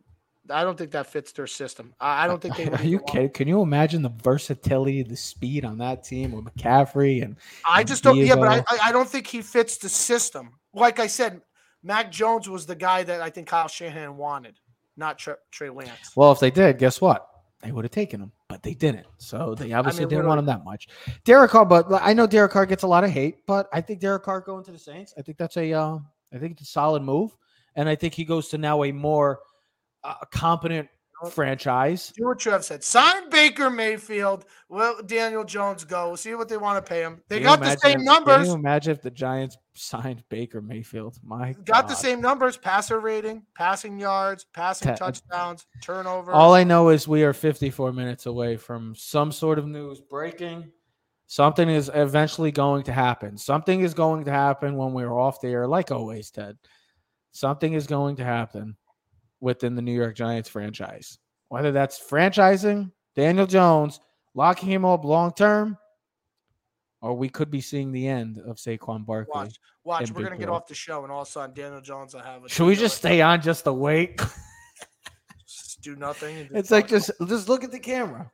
I don't think that fits their system. I, I don't think they. Are you kidding? Can you imagine the versatility, the speed on that team with McCaffrey and I just don't. Yeah, but I, I I don't think he fits the system. Like I said, Mac Jones was the guy that I think Kyle Shanahan wanted, not Trey, Trey Lance. Well, if they did, guess what? They would have taken him, but they didn't. So they obviously mean, didn't want him that much. Derek Carr, but I know Derek Carr gets a lot of hate, but I think Derek Carr going to the Saints, I think that's a, uh, I think it's a solid move, and I think he goes to now a more uh, competent franchise. Do what Trev said. Sign Baker Mayfield. Well, Daniel Jones go. We'll See what they want to pay him. They you got the same if- numbers. Can you imagine if the Giants signed Baker Mayfield? My Got the same numbers: passer rating, passing yards, passing Ta- touchdowns, turnovers. All I know is we are 54 minutes away from some sort of news breaking. Something is eventually going to happen. Something is going to happen when we're off the air, like always, Ted. Something is going to happen within the New York Giants franchise. Whether that's franchising Daniel Jones, locking him up long term, or we could be seeing the end of Saquon Barkley. watch, watch. We're gonna get off the show, and all of a sudden, Daniel Jones will have. A Should we just stay on just to wait? just do nothing? and It's like just just look at the camera.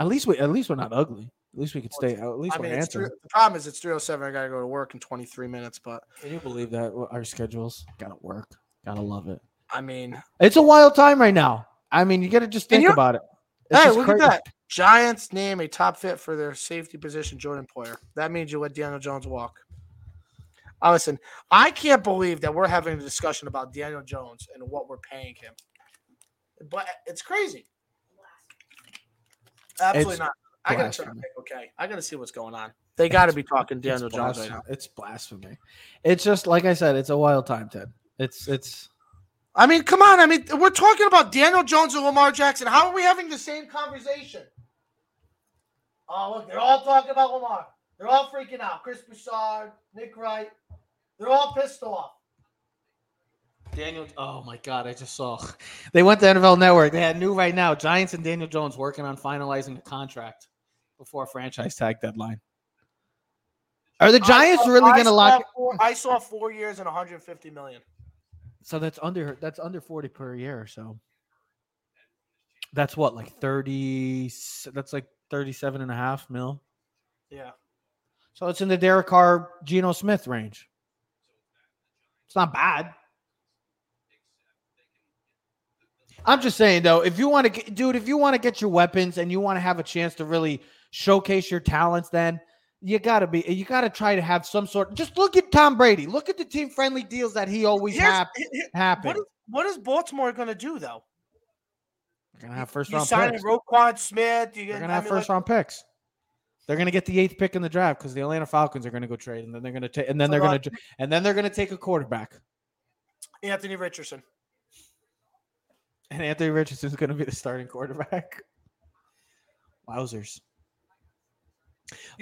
At least we at least we're not ugly. At least we could stay. At least I we're mean, three, the problem is it's three oh seven. I gotta go to work in twenty three minutes, but Can you believe that our schedules gotta work? Gotta love it. I mean, It's a wild time right now. I mean, you gotta just think about it. It's hey, look cra- at that. Giants name a top fit for their safety position, Jordan Poyer. That means you let Daniel Jones walk. Uh, listen, I can't believe that we're having a discussion about Daniel Jones and what we're paying him. But it's crazy. Absolutely It's not. I gotta turn it. Okay, I gotta see what's going on. They got to be talking Daniel Jones right now. It's blasphemy. It's just like I said. It's a wild time, Ted. It's it's. I mean, come on. I mean, we're talking about Daniel Jones and Lamar Jackson. How are we having the same conversation? Oh, look, they're all talking about Lamar. They're all freaking out. Chris Broussard, Nick Wright, they're all pissed off. Daniel. Oh my God! I just saw. They went to NFL Network. They had new right now. Giants and Daniel Jones working on finalizing a contract before franchise tag deadline. Are the Giants I really going to lock? Four, I saw four years and 150 million. So that's under that's under forty per year. So that's what like thirty. That's like 37 and a half mil. Yeah. So it's in the Derek Carr, Geno Smith range. It's not bad. I'm just saying though, if you want to get, dude, if you want to get your weapons and you want to have a chance to really showcase your talents, then you gotta be, you gotta try to have some sort. Just look at Tom Brady. Look at the team friendly deals that he always Here's- hap- here- happen. what, is, what is Baltimore going to do, though? They're gonna have first you round signing picks. Roquan Smith. You They're gonna have first like, round picks. They're gonna get the eighth pick in the draft because the Atlanta Falcons are gonna go trade, and then they're gonna take, and then they're gonna, and then they're gonna take a quarterback, Anthony Richardson. and Anthony Richardson's gonna be the starting quarterback. Wowzers!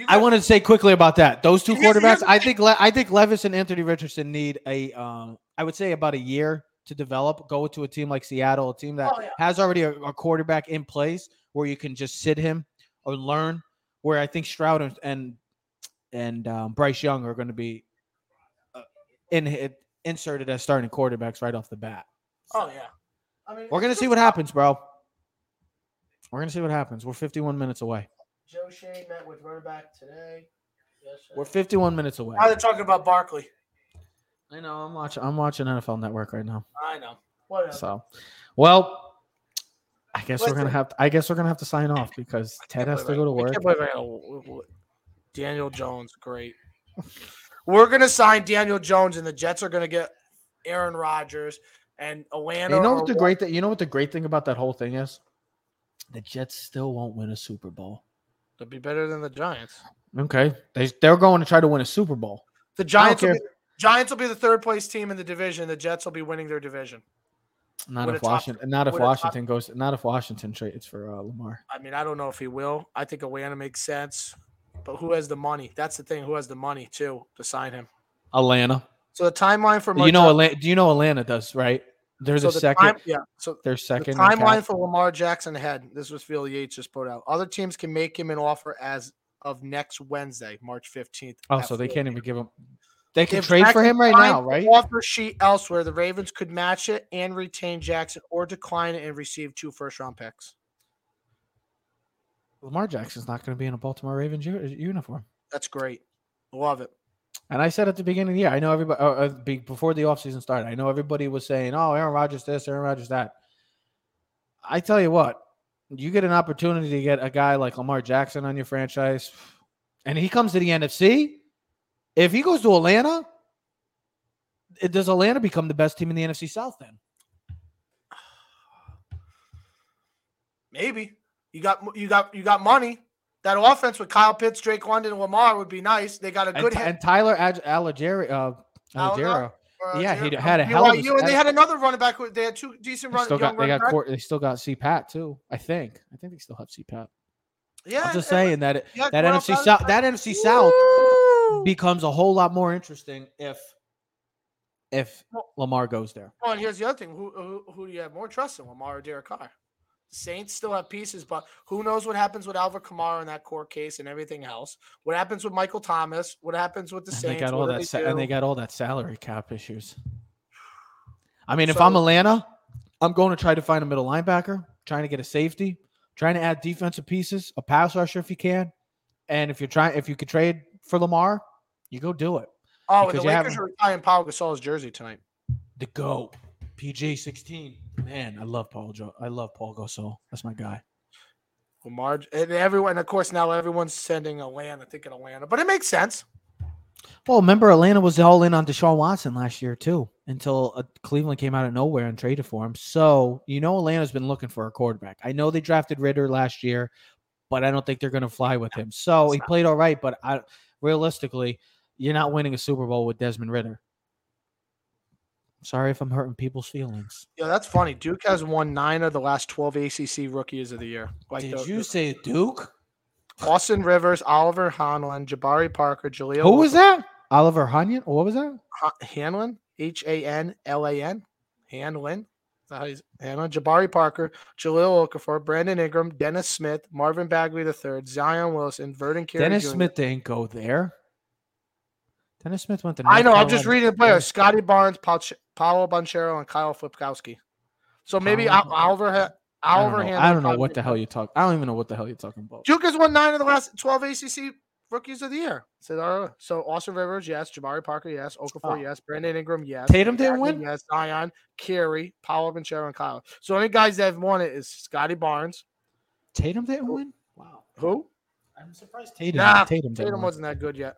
I wanted to say quickly about that. Those two quarterbacks, I think, Le- I think Levis and Anthony Richardson need a, um, I would say about a year to develop. Go to a team like Seattle, a team that Oh, yeah. has already a, a quarterback in place where you can just sit him or learn. Where I think Stroud and and, and um, Bryce Young are going to be uh, in it, inserted as starting quarterbacks right off the bat. Oh yeah. I mean, We're gonna see what happens, bro. We're gonna see what happens. We're 51 minutes away. Joe Schoen met with running back today. Yes, We're 51 minutes away. Now they're talking about Barkley. I know. I'm watching. I'm watching NFL Network right now. I know. Whatever. So, well, I guess we're gonna Listen. have. I guess we're gonna have to sign off because Ted has to go to I work. can't gotta- Daniel Jones, great. We're gonna sign Daniel Jones, and the Jets are gonna get Aaron Rodgers and Atlanta. You know what the great thing? You know what the great thing about that whole thing is? The Jets still won't win a Super Bowl. They'll be better than the Giants. Okay, they they're going to try to win a Super Bowl. The Giants will be, Giants will be the third place team in the division. The Jets will be winning their division. Not if a top- Washington. Not if with a top- Washington goes. Not if Washington trades for uh, Lamar. I mean, I don't know if he will. I think Atlanta makes sense, but who has the money? That's the thing. Who has the money too to sign him? Atlanta. So the timeline for You know, Atlanta. Do you know Atlanta does right? They're so the the second. time- yeah. So They're the second. in timeline for Lamar Jackson ahead. This was Field Yates just put out. Other teams can make him an offer as of next Wednesday, March fifteenth. Oh, so they can't even give him. They can If trade for him right now, the right? Offer sheet elsewhere. The Ravens could match it and retain Jackson, or decline it and receive two first round picks. Lamar Jackson's not going to be in a Baltimore Ravens u- uh, uniform. That's great. Love it. And I said at the beginning of the year, I know everybody uh, uh, before the offseason started, I know everybody was saying, "Oh, Aaron Rodgers this, Aaron Rodgers that." I tell you what, you get an opportunity to get a guy like Lamar Jackson on your franchise, and he comes to the NFC. If he goes to Atlanta, does Atlanta become the best team in the NFC South then? Maybe you got you got you got money. That offense with Kyle Pitts, Drake London, and Lamar would be nice. They got a good Ty- head. and Tyler Allgeier, uh, yeah, he had a hell of a- and they had another running back. who- They had two decent they run, still got they got court, they still got C Pat too. I think I think they still have C Pat. Yeah, I'm just and- saying that it, yeah, that Cordell NFC South that NFC South becomes a whole lot more interesting if if Lamar goes there. Well, and here's the other thing: who, who who do you have more trust in, Lamar or Derek Carr? Saints still have pieces, but who knows what happens with Alvin Kamara in that court case and everything else? What happens with Michael Thomas? What happens with the And Saints? they got all What that they sa- and they got all that salary cap issues. I mean, if I'm So- Atlanta, I'm going to try to find a middle linebacker, trying to get a safety, trying to add defensive pieces, a pass rusher if you can, and if you're trying, if you could trade for Lamar, you go do it. oh, and the because you have- Lakers are retiring Paul Gasol's jersey tonight. The go PG 16. Man, I love Paul. Jo- I love Paul Gasol. That's my guy. Lamar and everyone, of course, now everyone's sending Atlanta, thinking Atlanta, but it makes sense. Well, remember Atlanta was all in on Deshaun Watson last year too, until uh, Cleveland came out of nowhere and traded for him. So you know Atlanta's been looking for a quarterback. I know they drafted Ridder last year, but I don't think they're going to fly with him. So he played all right, but I realistically, you're not winning a Super Bowl with Desmond Ridder. Sorry if I'm hurting people's feelings. Yeah, that's funny. Duke has won nine of the last twelve ACC Rookies of the Year. Like Did the- you say Duke? Austin Rivers, Oliver Hanlan, Jabari Parker, Jahlil. Who was that? Oliver Hanyan? What was that? Ha- Hanlan? H A N L A N. Hanlan. Is how he's- Hanlan, Jabari Parker, Jahlil Okafor, Brandon Ingram, Dennis Smith, Marvin Bagley III, Zion Wilson, Vernon Carey Dennis Jr. Smith didn't go there. Dennis Smith went to. I North know. I'm just reading the players: Scottie Barnes, Paul, Paolo Banchero, and Kyle Filipowski. So maybe Al- Oliver, ha- I don't Oliver know, I don't know what the hell you talk. I don't even know what the hell you're talking about. Duke has won nine of the last 12 ACC rookies of the year. So, uh, so Austin Rivers, yes. Jabari Parker, yes. Okafor, Oh. yes. Brandon Ingram, yes. Tatum didn't win? Yes. Zion, Carey, Paolo Banchero, and Kyle. So only guys that have won it is Scottie Barnes. Tatum didn't win. Wow, Who? I'm surprised Tatum. Nah, Tatum, Tatum wasn't that good yet.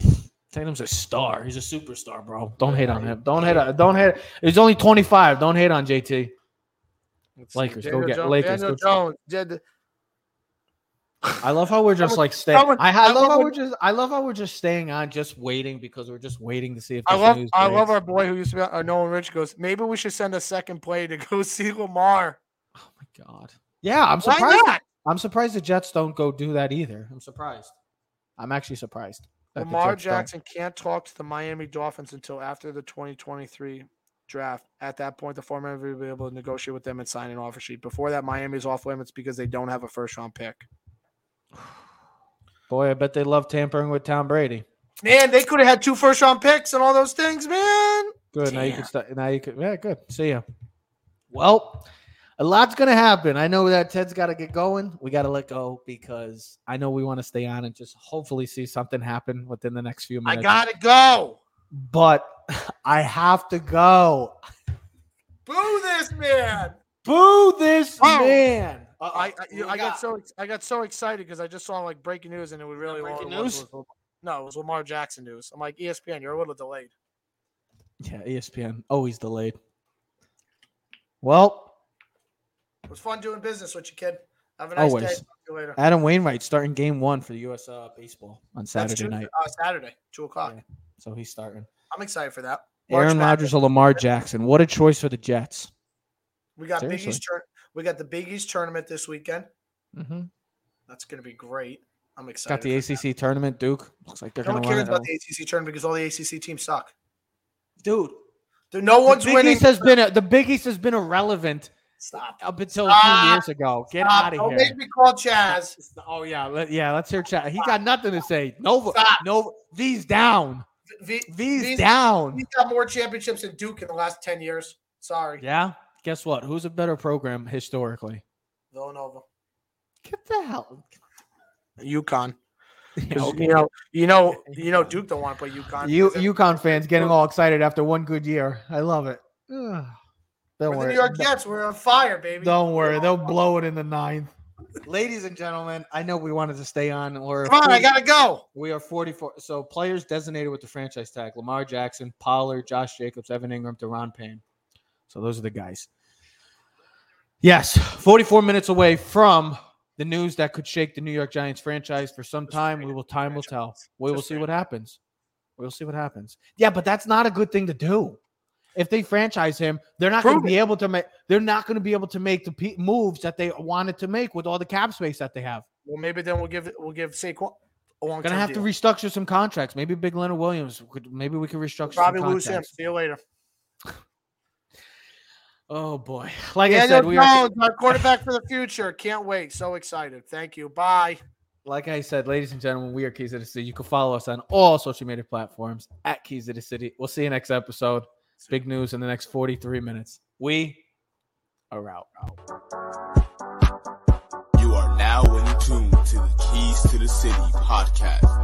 Tatum's a star. He's a superstar, bro. Don't hate on him. Don't hate. On, don't hate. He's only 25. Don't hate on JT. Let's see. Lakers, go get- Jones, Lakers, Daniel go- Jones did. I love how we're just like staying. I, I love how we're just. I love how we're just staying on, just waiting because we're just waiting to see if. I love news I love our boy who used to be uh, Nolan Rich goes, maybe we should send a second play to go see Lamar. Oh my god. Yeah, I'm Why surprised. not? I'm surprised the Jets don't go do that either. I'm surprised. I'm actually surprised. That the Lamar Jets don't. Jackson can't talk to the Miami Dolphins until after the 2023 draft. At that point, the former will be able to negotiate with them and sign an offer sheet. Before that, Miami's off limits because they don't have a first round pick. Boy, I bet they love tampering with Tom Brady. Man, they could have had two first round picks and all those things, man. Good. Now you can start. Now you can. Yeah, good. See ya. Well, a lot's gonna happen. I know that Ted's got to get going. We got to let go because I know we want to stay on and just hopefully see something happen within the next few minutes. I gotta go. but I have to go. Boo this man. Boo this Oh. man. I I, We I got got- so ex- I got so excited because I just saw like breaking news and it was really breaking all was news? was- no, it was Lamar Jackson news. I'm like ESPN, you're a little delayed. Yeah, ESPN always delayed. Well, It was fun doing business with you, kid. Have a nice day. Always. Talk to you later. Adam Wainwright starting game one for the U.S. Uh, baseball on Saturday night, Uh, Saturday, two o'clock. Yeah. so he's starting. I'm excited for that. March Aaron Rodgers or Lamar Jackson. What a choice for the Jets. We got Big Seriously. East turn. We got the Big East tournament this weekend. Mm-hmm. That's going to be great. I'm excited. Got the for that. ACC tournament. Duke looks like they're No going one to cares run it. about the ACC tournament because all the ACC teams suck. Dude, Dude, no the one's Big winning. East has been a, the Big East has been irrelevant Stop. up until a few years ago. Get Stop. out of Don't here. make me call Chaz. Oh yeah, let, yeah. Let's hear chat. He got nothing to say. Nova, Stop. Nova. V's down. V- V's V's- down. He's got more championships than Duke in the last 10 years. Sorry. Yeah. Guess what? Who's a better program historically? Villanova. Get the hell. UConn. 'Cause, Yeah, okay. You know, you know, you know, Duke don't want to play UConn. You because they're- UConn fans getting all excited after one good year. I love it. Ugh. Don't We're the worry. New York Jets. We're on fire, baby. Don't worry. They'll blow it in the ninth. Ladies and gentlemen, I know we wanted to stay on. We're Come on, I gotta go. we are 44. So players designated with the franchise tag: Lamar Jackson, Pollard, Josh Jacobs, Evan Engram, Daron Payne. So those are the guys. Yes, 44 minutes away from the news that could shake the New York Giants franchise for some time. We will time will tell. We will see what happens. We'll see what happens. Yeah, but that's not a good thing to do. If they franchise him, they're not going to be able to make. They're not going to be able to make the pe- moves that they wanted to make with all the cap space that they have. Well, maybe then we'll give we'll give Saquon long Gonna have to restructure some contracts. Maybe Big Leonard Williams. Could, maybe we could restructure. probably some lose him. See you later. Oh boy! Like I Daniel said, we are. Our quarterback for the future. Can't wait. So excited. Thank you. Bye. Like I said, ladies and gentlemen, we are Keys of the City. You can follow us on all social media platforms at Keys of the City. We'll see you next episode. Big news in the next 43 minutes. We are out. You are now in tune to the Keys to the City podcast.